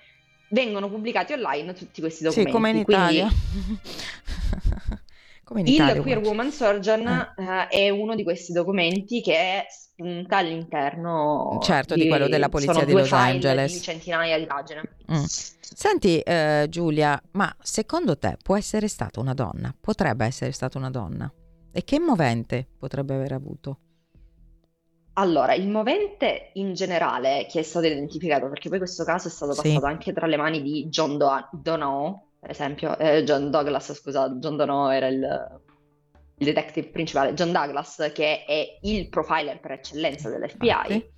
Speaker 3: vengono pubblicati online tutti questi documenti.
Speaker 2: Sì, come in Italia.
Speaker 3: come in Italia il Queer Woman Surgeon eh. Uh, è uno di questi documenti che spunta all'interno
Speaker 2: certo, di, di quello della polizia di Los Angeles.
Speaker 3: Di centinaia di pagine.
Speaker 2: Mm. Senti uh, Giulia, ma secondo te può essere stata una donna? Potrebbe essere stata una donna? E che movente potrebbe aver avuto?
Speaker 3: Allora, il movente in generale che è stato identificato, perché poi questo caso è stato passato sì. anche tra le mani di John Do- Donoghue, per esempio, eh, John Douglas, scusa, John Donoghue era il, il, detective principale, John Douglas, che è il profiler per eccellenza dell'FBI, okay.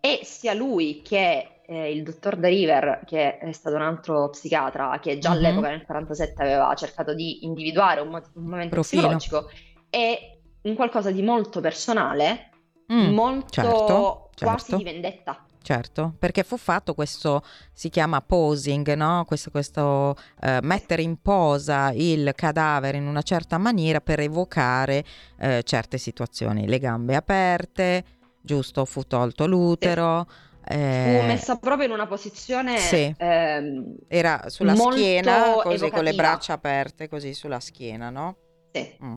Speaker 3: e sia lui che eh, il dottor De River, che è stato un altro psichiatra che già mm-hmm. all'epoca nel 1947 aveva cercato di individuare un, mo- un momento Profilo. psicologico, è un qualcosa di molto personale, mm, molto certo, quasi certo. di vendetta.
Speaker 2: Certo, perché fu fatto questo, si chiama posing, no? questo, questo eh, mettere in posa il cadavere in una certa maniera per evocare eh, certe situazioni, le gambe aperte, giusto, fu tolto l'utero.
Speaker 3: Eh, fu messa proprio in una posizione sì. ehm,
Speaker 2: era sulla schiena così evocativa. con le braccia aperte così sulla schiena no?
Speaker 3: Sì. Mm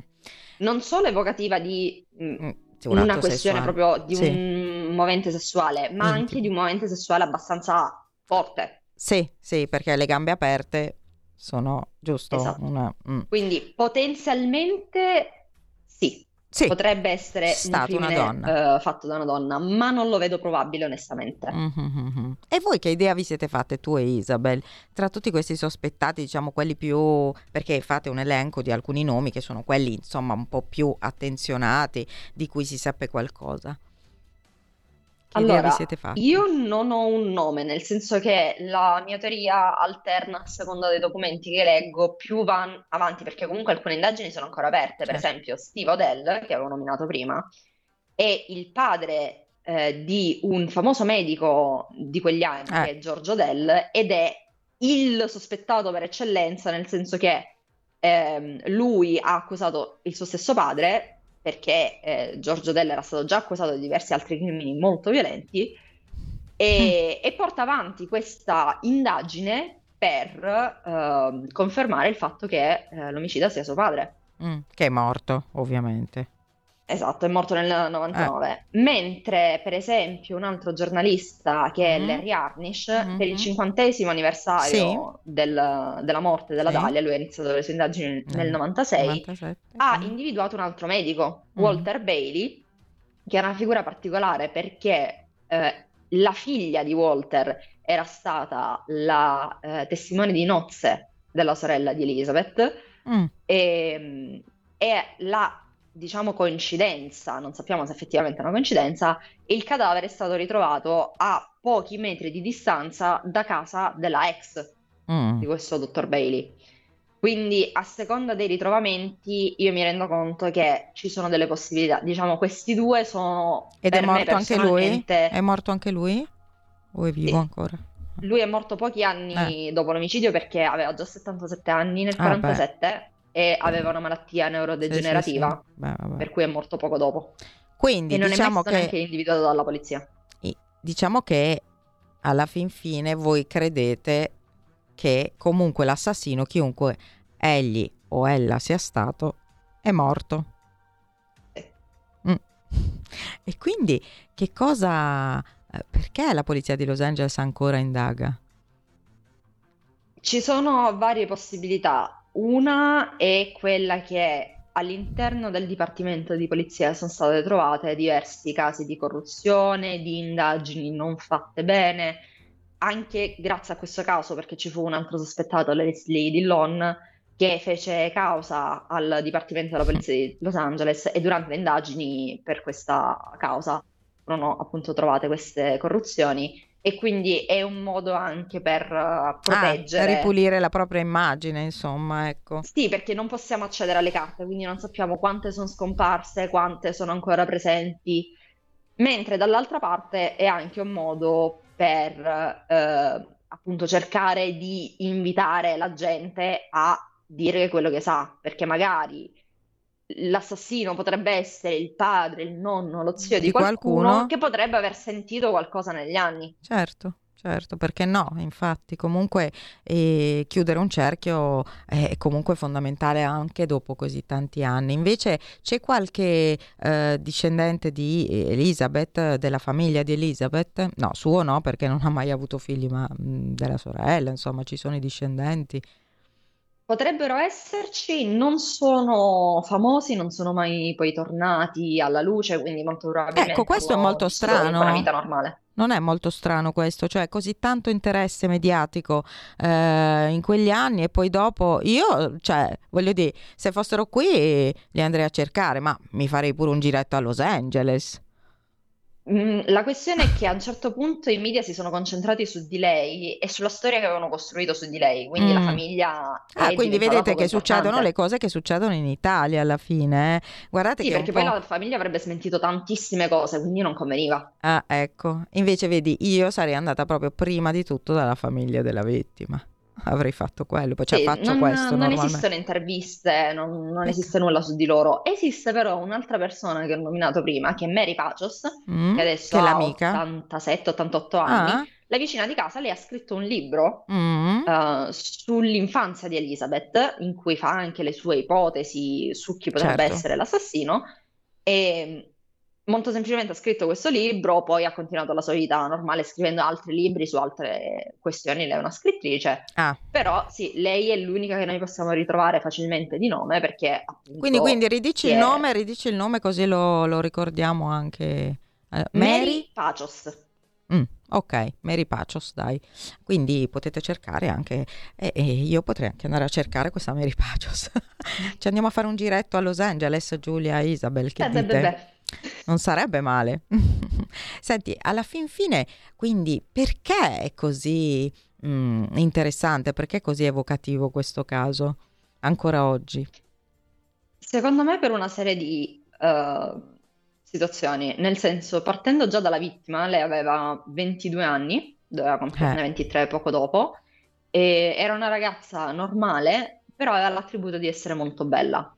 Speaker 3: non solo evocativa di mm, mm un una questione sessuale. proprio di sì. un movente sessuale, ma Intimo. anche di un movente sessuale abbastanza forte.
Speaker 2: Sì, sì, perché le gambe aperte sono giusto
Speaker 3: esatto.
Speaker 2: una...
Speaker 3: Mm. Quindi potenzialmente sì, sì, potrebbe essere stato un crimine, una donna. Uh, fatto da una donna, ma non lo vedo probabile onestamente.
Speaker 2: Mm-hmm. E voi che idea vi siete fatte tu e Isabel tra tutti questi sospettati, diciamo quelli più perché fate un elenco di alcuni nomi che sono quelli insomma un po' più attenzionati, di cui si sappia qualcosa?
Speaker 3: Allora, io non ho un nome, nel senso che la mia teoria alterna a seconda dei documenti che leggo più van avanti, perché comunque alcune indagini sono ancora aperte. Per certo. esempio, Steve Odell, che avevo nominato prima, è il padre eh, di un famoso medico di quegli anni, eh. che è Giorgio Odell, ed è il sospettato per eccellenza, nel senso che ehm, lui ha accusato il suo stesso padre perché eh, Giorgio Della era stato già accusato di diversi altri crimini molto violenti e, mm. e porta avanti questa indagine per eh, confermare il fatto che eh, l'omicida sia suo padre.
Speaker 2: Mm, che è morto, ovviamente.
Speaker 3: Esatto, è morto nel 99. Eh. Mentre, per esempio, un altro giornalista che è mm-hmm. Larry Arnish, mm-hmm. per il cinquantesimo anniversario sì. del, della morte della sì. Dalia, lui ha iniziato le sue indagini nel 96, 97. ha individuato un altro medico, mm. Walter Bailey, che era una figura particolare perché eh, la figlia di Walter era stata la eh, testimone di nozze della sorella di Elizabeth mm. e, e la diciamo coincidenza, non sappiamo se effettivamente è una coincidenza, il cadavere è stato ritrovato a pochi metri di distanza da casa della ex mm. di questo dottor Bailey. Quindi a seconda dei ritrovamenti io mi rendo conto che ci sono delle possibilità. Diciamo questi due sono...
Speaker 2: Ed è morto anche lui? È morto anche lui? O è vivo sì. ancora?
Speaker 3: Lui è morto pochi anni eh. dopo l'omicidio perché aveva già 77 anni nel 47 ah, e aveva una malattia neurodegenerativa, sì, sì, sì. Beh, per cui è morto poco dopo.
Speaker 2: Quindi e non diciamo
Speaker 3: è mai che... individuato dalla polizia.
Speaker 2: Diciamo che alla fin fine voi credete che comunque l'assassino, chiunque egli o ella sia stato, è morto.
Speaker 3: Mm.
Speaker 2: E quindi che cosa... Eh, perché la polizia di Los Angeles ancora indaga?
Speaker 3: Ci sono varie possibilità. Una è quella che all'interno del Dipartimento di Polizia sono state trovate diversi casi di corruzione, di indagini non fatte bene, anche grazie a questo caso, perché ci fu un altro sospettato, Leslie Dillon, che fece causa al Dipartimento della Polizia di Los Angeles e durante le indagini per questa causa furono appunto trovate queste corruzioni e quindi è un modo anche per uh, proteggere.
Speaker 2: Ah, ripulire la propria immagine, insomma, ecco.
Speaker 3: Sì, perché non possiamo accedere alle carte, quindi non sappiamo quante sono scomparse, quante sono ancora presenti, mentre dall'altra parte è anche un modo per eh, appunto cercare di invitare la gente a dire quello che sa, perché magari l'assassino potrebbe essere il padre, il nonno, lo zio di, di qualcuno, qualcuno, che potrebbe aver sentito qualcosa negli anni.
Speaker 2: Certo. Certo, perché no? Infatti, comunque eh, chiudere un cerchio è comunque fondamentale anche dopo così tanti anni. Invece c'è qualche eh, discendente di Elizabeth, della famiglia di Elizabeth? No, suo no, perché non ha mai avuto figli, ma mh, della sorella, insomma, ci sono i discendenti.
Speaker 3: Potrebbero esserci, non sono famosi, non sono mai poi tornati alla luce, quindi molto probabilmente
Speaker 2: Ecco, questo è molto strano.
Speaker 3: una vita normale.
Speaker 2: Non è molto strano questo, cioè così tanto interesse mediatico eh, in quegli anni e poi dopo io, cioè, voglio dire, se fossero qui li andrei a cercare, ma mi farei pure un giretto a Los Angeles.
Speaker 3: Mm, la questione è che a un certo punto i media si sono concentrati su di lei e sulla storia che avevano costruito su di lei, quindi mm. la famiglia...
Speaker 2: Ah, quindi vedete che succedono le cose che succedono in Italia alla fine. Eh? Guardate
Speaker 3: sì, perché poi la famiglia avrebbe smentito tantissime cose, quindi non conveniva.
Speaker 2: Ah, ecco. Invece vedi, io sarei andata proprio prima di tutto dalla famiglia della vittima avrei fatto quello, poi cioè, sì, faccio
Speaker 3: non,
Speaker 2: questo.
Speaker 3: Non esistono interviste, non, non, esiste nulla su di loro. Esiste però un'altra persona che ho nominato prima, che è Mary Pachos, mm, che adesso che ha 87-88 anni. Ah. La vicina di casa, lei ha scritto un libro mm. uh, sull'infanzia di Elizabeth, in cui fa anche le sue ipotesi su chi potrebbe certo. essere l'assassino. E molto semplicemente ha scritto questo libro, poi ha continuato la sua vita normale scrivendo altri libri su altre questioni, lei è una scrittrice, ah. però sì, lei è l'unica che noi possiamo ritrovare facilmente di nome perché appunto...
Speaker 2: Quindi, quindi ridici, il è... nome, ridici il nome così lo, lo ricordiamo anche.
Speaker 3: Eh, Mary, Mary Pachos.
Speaker 2: Mm, ok, Mary Pachos, dai. Quindi potete cercare anche, e, e io potrei anche andare a cercare questa Mary Pachos. Ci andiamo a fare un giretto a Los Angeles, Giulia e Isabel, che eh, dite? Beh, beh. Non sarebbe male. Senti, alla fin fine, quindi, perché è così mh, mm, interessante? Perché è così evocativo questo caso, ancora oggi?
Speaker 3: Secondo me per una serie di uh, situazioni, nel senso, partendo già dalla vittima, lei aveva 22 anni, doveva compierne eh. 23 poco dopo, e era una ragazza normale, però aveva l'attributo di essere molto bella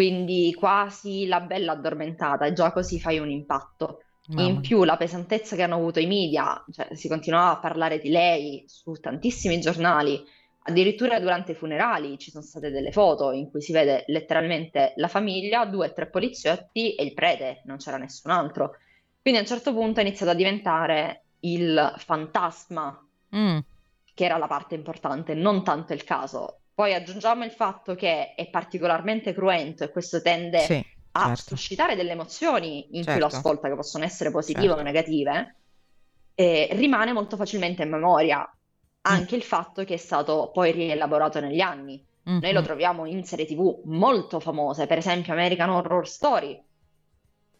Speaker 3: quindi quasi la bella addormentata e già così fai un impatto. Mamma. In più la pesantezza che hanno avuto i media, cioè si continuava a parlare di lei su tantissimi giornali, addirittura durante i funerali ci sono state delle foto in cui si vede letteralmente la famiglia, due o tre poliziotti e il prete, non c'era nessun altro. Quindi a un certo punto è iniziato a diventare il fantasma, mm. che era la parte importante, non tanto il caso. Poi aggiungiamo il fatto che è particolarmente cruento e questo tende sì, a certo. suscitare delle emozioni in certo. chi lo certo. ascolta, che possono essere positive certo. o negative, e rimane molto facilmente in memoria anche mm. il fatto che è stato poi rielaborato negli anni. Mm-hmm. Noi lo troviamo in serie tv molto famose, per esempio American Horror Story,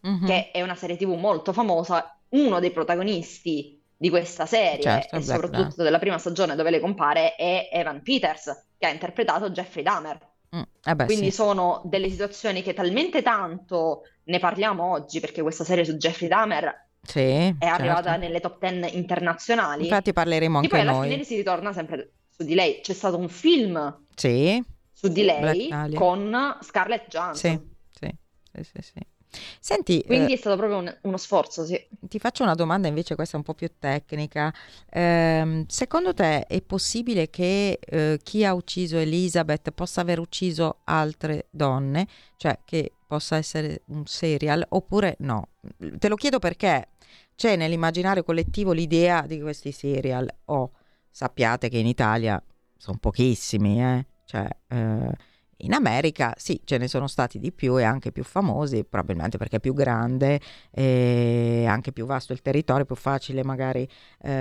Speaker 3: mm-hmm. che è una serie tv molto famosa. Uno dei protagonisti di questa serie certo, e soprattutto della prima stagione dove lei compare è Evan Peters che ha interpretato Jeffrey Dahmer. Mm, eh beh, Quindi sì. sono delle situazioni che talmente tanto ne parliamo oggi perché questa serie su Jeffrey Dahmer sì, è certo. arrivata nelle top 10 internazionali.
Speaker 2: Infatti parleremo anche
Speaker 3: noi.
Speaker 2: E
Speaker 3: poi alla fine si ritorna sempre su di lei. C'è stato un film
Speaker 2: sì.
Speaker 3: su di lei con Scarlett Johansson.
Speaker 2: Sì, sì, sì, sì. Senti,
Speaker 3: Quindi eh, è stato proprio un, uno sforzo, sì.
Speaker 2: Ti faccio una domanda invece, questa è un po' più tecnica. Eh, secondo te è possibile che eh, chi ha ucciso Elizabeth possa aver ucciso altre donne? Cioè che possa essere un serial oppure no. Te lo chiedo perché c'è nell'immaginario collettivo l'idea di questi serial. Oh, sappiate che in Italia sono pochissimi, eh? Cioè, eh, in America sì, ce ne sono stati di più e anche più famosi, probabilmente perché è più grande e anche più vasto il territorio, più facile magari eh,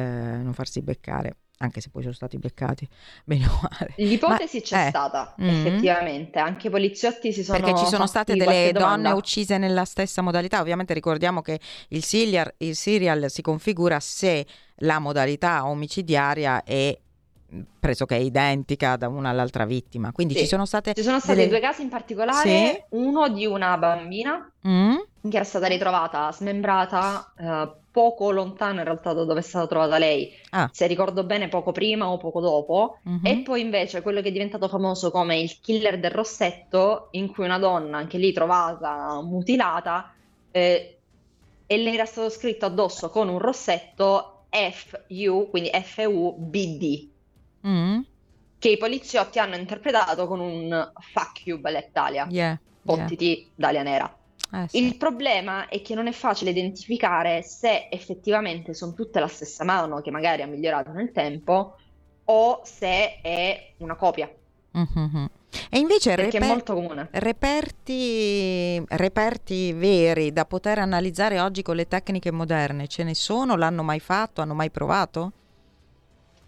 Speaker 2: non farsi beccare anche se poi sono stati beccati bene o male.
Speaker 3: L'ipotesi Ma, c'è eh, stata, mm-hmm. effettivamente, anche i poliziotti si sono
Speaker 2: Perché ci sono state delle donne uccise nella stessa modalità, ovviamente ricordiamo che il serial, il serial si configura se la modalità omicidiaria è pressoché identica da una all'altra vittima. Quindi sì. ci sono state.
Speaker 3: Ci sono stati delle... due casi in particolare: sì. uno di una bambina mm. che era stata ritrovata smembrata eh, poco lontano in realtà da dove è stata trovata lei. Ah. Se ricordo bene, poco prima o poco dopo. Mm-hmm. E poi invece quello che è diventato famoso come il killer del rossetto, in cui una donna, anche lì trovata mutilata, eh, e le era stato scritto addosso con un rossetto FU, quindi FUBD mm. che i poliziotti hanno interpretato con un fuck you Bella Italia, yeah, fottiti yeah. Dalia Nera. Eh, sì. Il problema è che non è facile identificare se effettivamente sono tutte la stessa mano che magari ha migliorato nel tempo o se è una copia.
Speaker 2: Mm-hmm. E invece reper- reperti, reperti veri da poter analizzare oggi con le tecniche moderne, ce ne sono? L'hanno mai fatto? Hanno mai provato?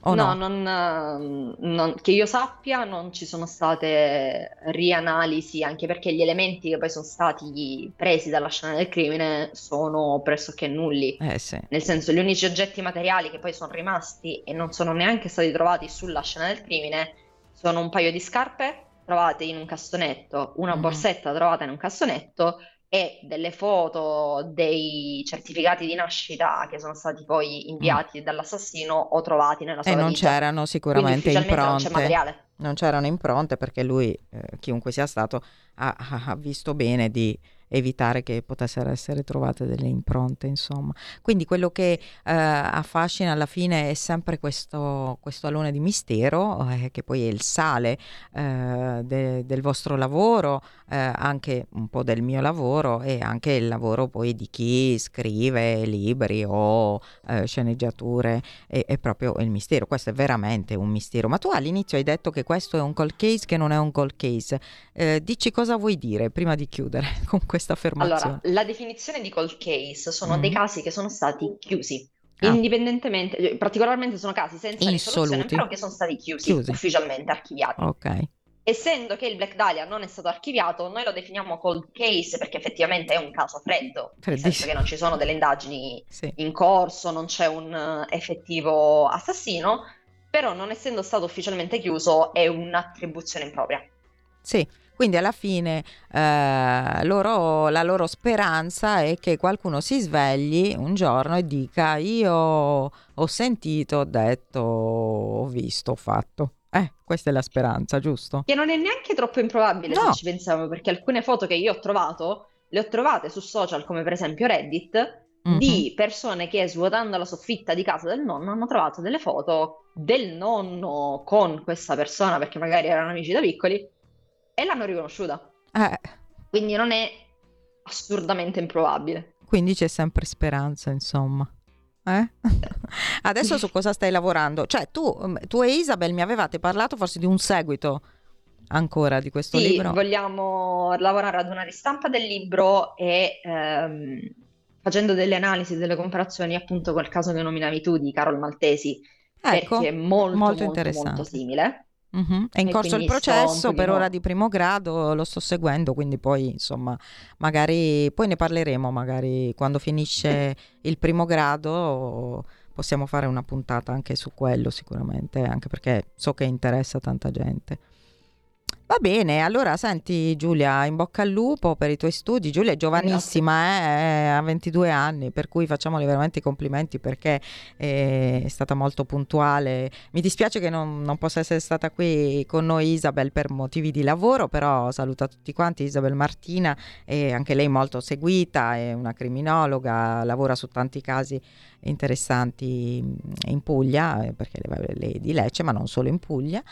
Speaker 3: O no, no? Non, ehm, non, che io sappia non ci sono state rianalisi, anche perché gli elementi che poi sono stati presi dalla scena del crimine sono pressoché nulli.
Speaker 2: Eh, sì.
Speaker 3: Nel senso, gli unici oggetti materiali che poi sono rimasti e non sono neanche stati trovati sulla scena del crimine sono un paio di scarpe trovate in un cassonetto, una mm. borsetta trovata in un cassonetto e delle foto dei certificati di nascita che sono stati poi inviati mm. dall'assassino o trovati nella sua
Speaker 2: E non
Speaker 3: valigia.
Speaker 2: c'erano sicuramente impronte. Non, non, c'erano impronte perché lui, eh, chiunque sia stato, ha, ha visto bene di evitare che potessero essere trovate delle impronte, insomma. Quindi quello che eh, affascina alla fine è sempre questo, questo alone di mistero, eh, che poi è il sale eh, de, del vostro lavoro, eh, anche un po' del mio lavoro e anche il lavoro poi di chi scrive libri o eh, sceneggiature, è, è proprio il mistero. Questo è veramente un mistero. Ma tu all'inizio hai detto che questo è un cold case che non è un cold case. Eh, dici cosa vuoi dire prima di chiudere con questo? Questa affermazione?
Speaker 3: Allora, la definizione di cold case sono mm. dei casi che sono stati chiusi. Ah. Indipendentemente, eh, particolarmente sono casi senza risoluzione, però che sono stati chiusi, chiusi. ufficialmente, archiviati.
Speaker 2: Ok.
Speaker 3: Essendo che il Black Dahlia non è stato archiviato, noi lo definiamo cold case perché effettivamente è un caso freddo, nel senso che non ci sono delle indagini sì. in corso, non c'è un uh, effettivo assassino, però non essendo stato ufficialmente chiuso è un'attribuzione impropria.
Speaker 2: Sì, quindi alla fine eh, loro, la loro speranza è che qualcuno si svegli un giorno e dica io ho sentito, ho detto, ho visto, ho fatto. Eh, questa è la speranza, giusto?
Speaker 3: Che non è neanche troppo improbabile no. se ci pensiamo, perché alcune foto che io ho trovato, le ho trovate su social come per esempio Reddit, mm-hmm. di persone che svuotando la soffitta di casa del nonno hanno trovato delle foto del nonno con questa persona, perché magari erano amici da piccoli, e l'hanno riconosciuta.
Speaker 2: Eh.
Speaker 3: Quindi non è assurdamente improbabile.
Speaker 2: Quindi c'è sempre speranza, insomma. Eh? Adesso su cosa stai lavorando? Cioè, tu, mm, tu, e Isabel mi avevate parlato forse di un seguito ancora di questo
Speaker 3: sì,
Speaker 2: libro.
Speaker 3: vogliamo lavorare ad una ristampa del libro e ehm, facendo delle analisi, delle comparazioni appunto col caso che nominavi tu di Carol Maltesi, ecco, perché è molto, molto, molto, molto simile.
Speaker 2: Mm-hmm. È in e corso il processo, per ora di primo grado lo sto seguendo, quindi poi insomma magari poi ne parleremo, magari quando finisce il primo grado possiamo fare una puntata anche su quello sicuramente, anche perché so che interessa tanta gente. Va bene, allora senti Giulia, in bocca al lupo per i tuoi studi. Giulia è giovanissima, eh, ha 22 anni, per cui facciamole veramente i complimenti perché eh, è stata molto puntuale. Mi dispiace che non, non, possa essere stata qui con noi Isabel per motivi di lavoro, però saluta tutti quanti. Isabel Martina è anche lei molto seguita, è una criminologa, lavora su tanti casi interessanti in Puglia, eh, perché lei è di Lecce, ma non solo in Puglia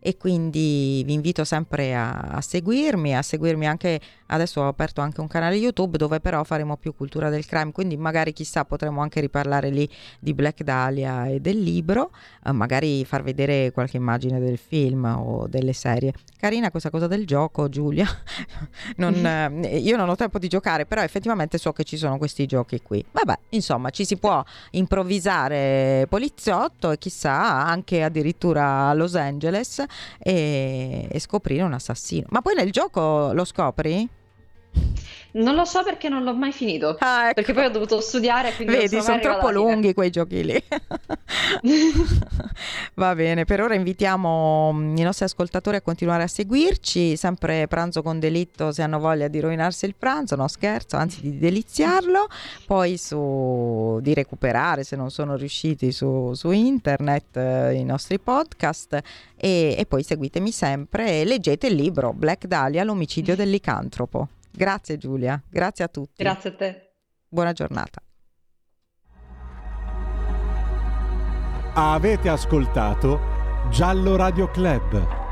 Speaker 2: e quindi vi invito sempre a, a seguirmi, a seguirmi anche adesso ho aperto anche un canale YouTube dove però faremo più cultura del crime, quindi magari chissà potremo anche riparlare lì di Black Dahlia e del libro, eh, magari far vedere qualche immagine del film o delle serie. Carina questa cosa del gioco, Giulia. non, eh, io non ho tempo di giocare, però effettivamente so che ci sono questi giochi qui. Vabbè, insomma, ci si può improvvisare poliziotto e chissà anche addirittura a Los Angeles e, e scoprire un assassino. Ma poi nel gioco lo scopri?
Speaker 3: Non lo so perché non l'ho mai finito. Ah, ecco. Perché poi ho dovuto studiare.
Speaker 2: Vedi, sono, sono troppo lunghi quei giochi lì. Va bene, per ora invitiamo mm, i nostri ascoltatori a continuare a seguirci. Sempre pranzo con delitto se hanno voglia di rovinarsi il pranzo, no scherzo, anzi di deliziarlo. Poi su, di recuperare se non sono riusciti su, su internet eh, i nostri podcast. E, e poi seguitemi sempre e leggete il libro Black Dahlia, l'omicidio del licantropo. Grazie Giulia, grazie a tutti.
Speaker 3: Grazie a te.
Speaker 2: Buona giornata.
Speaker 1: Avete ascoltato Giallo Radio Club.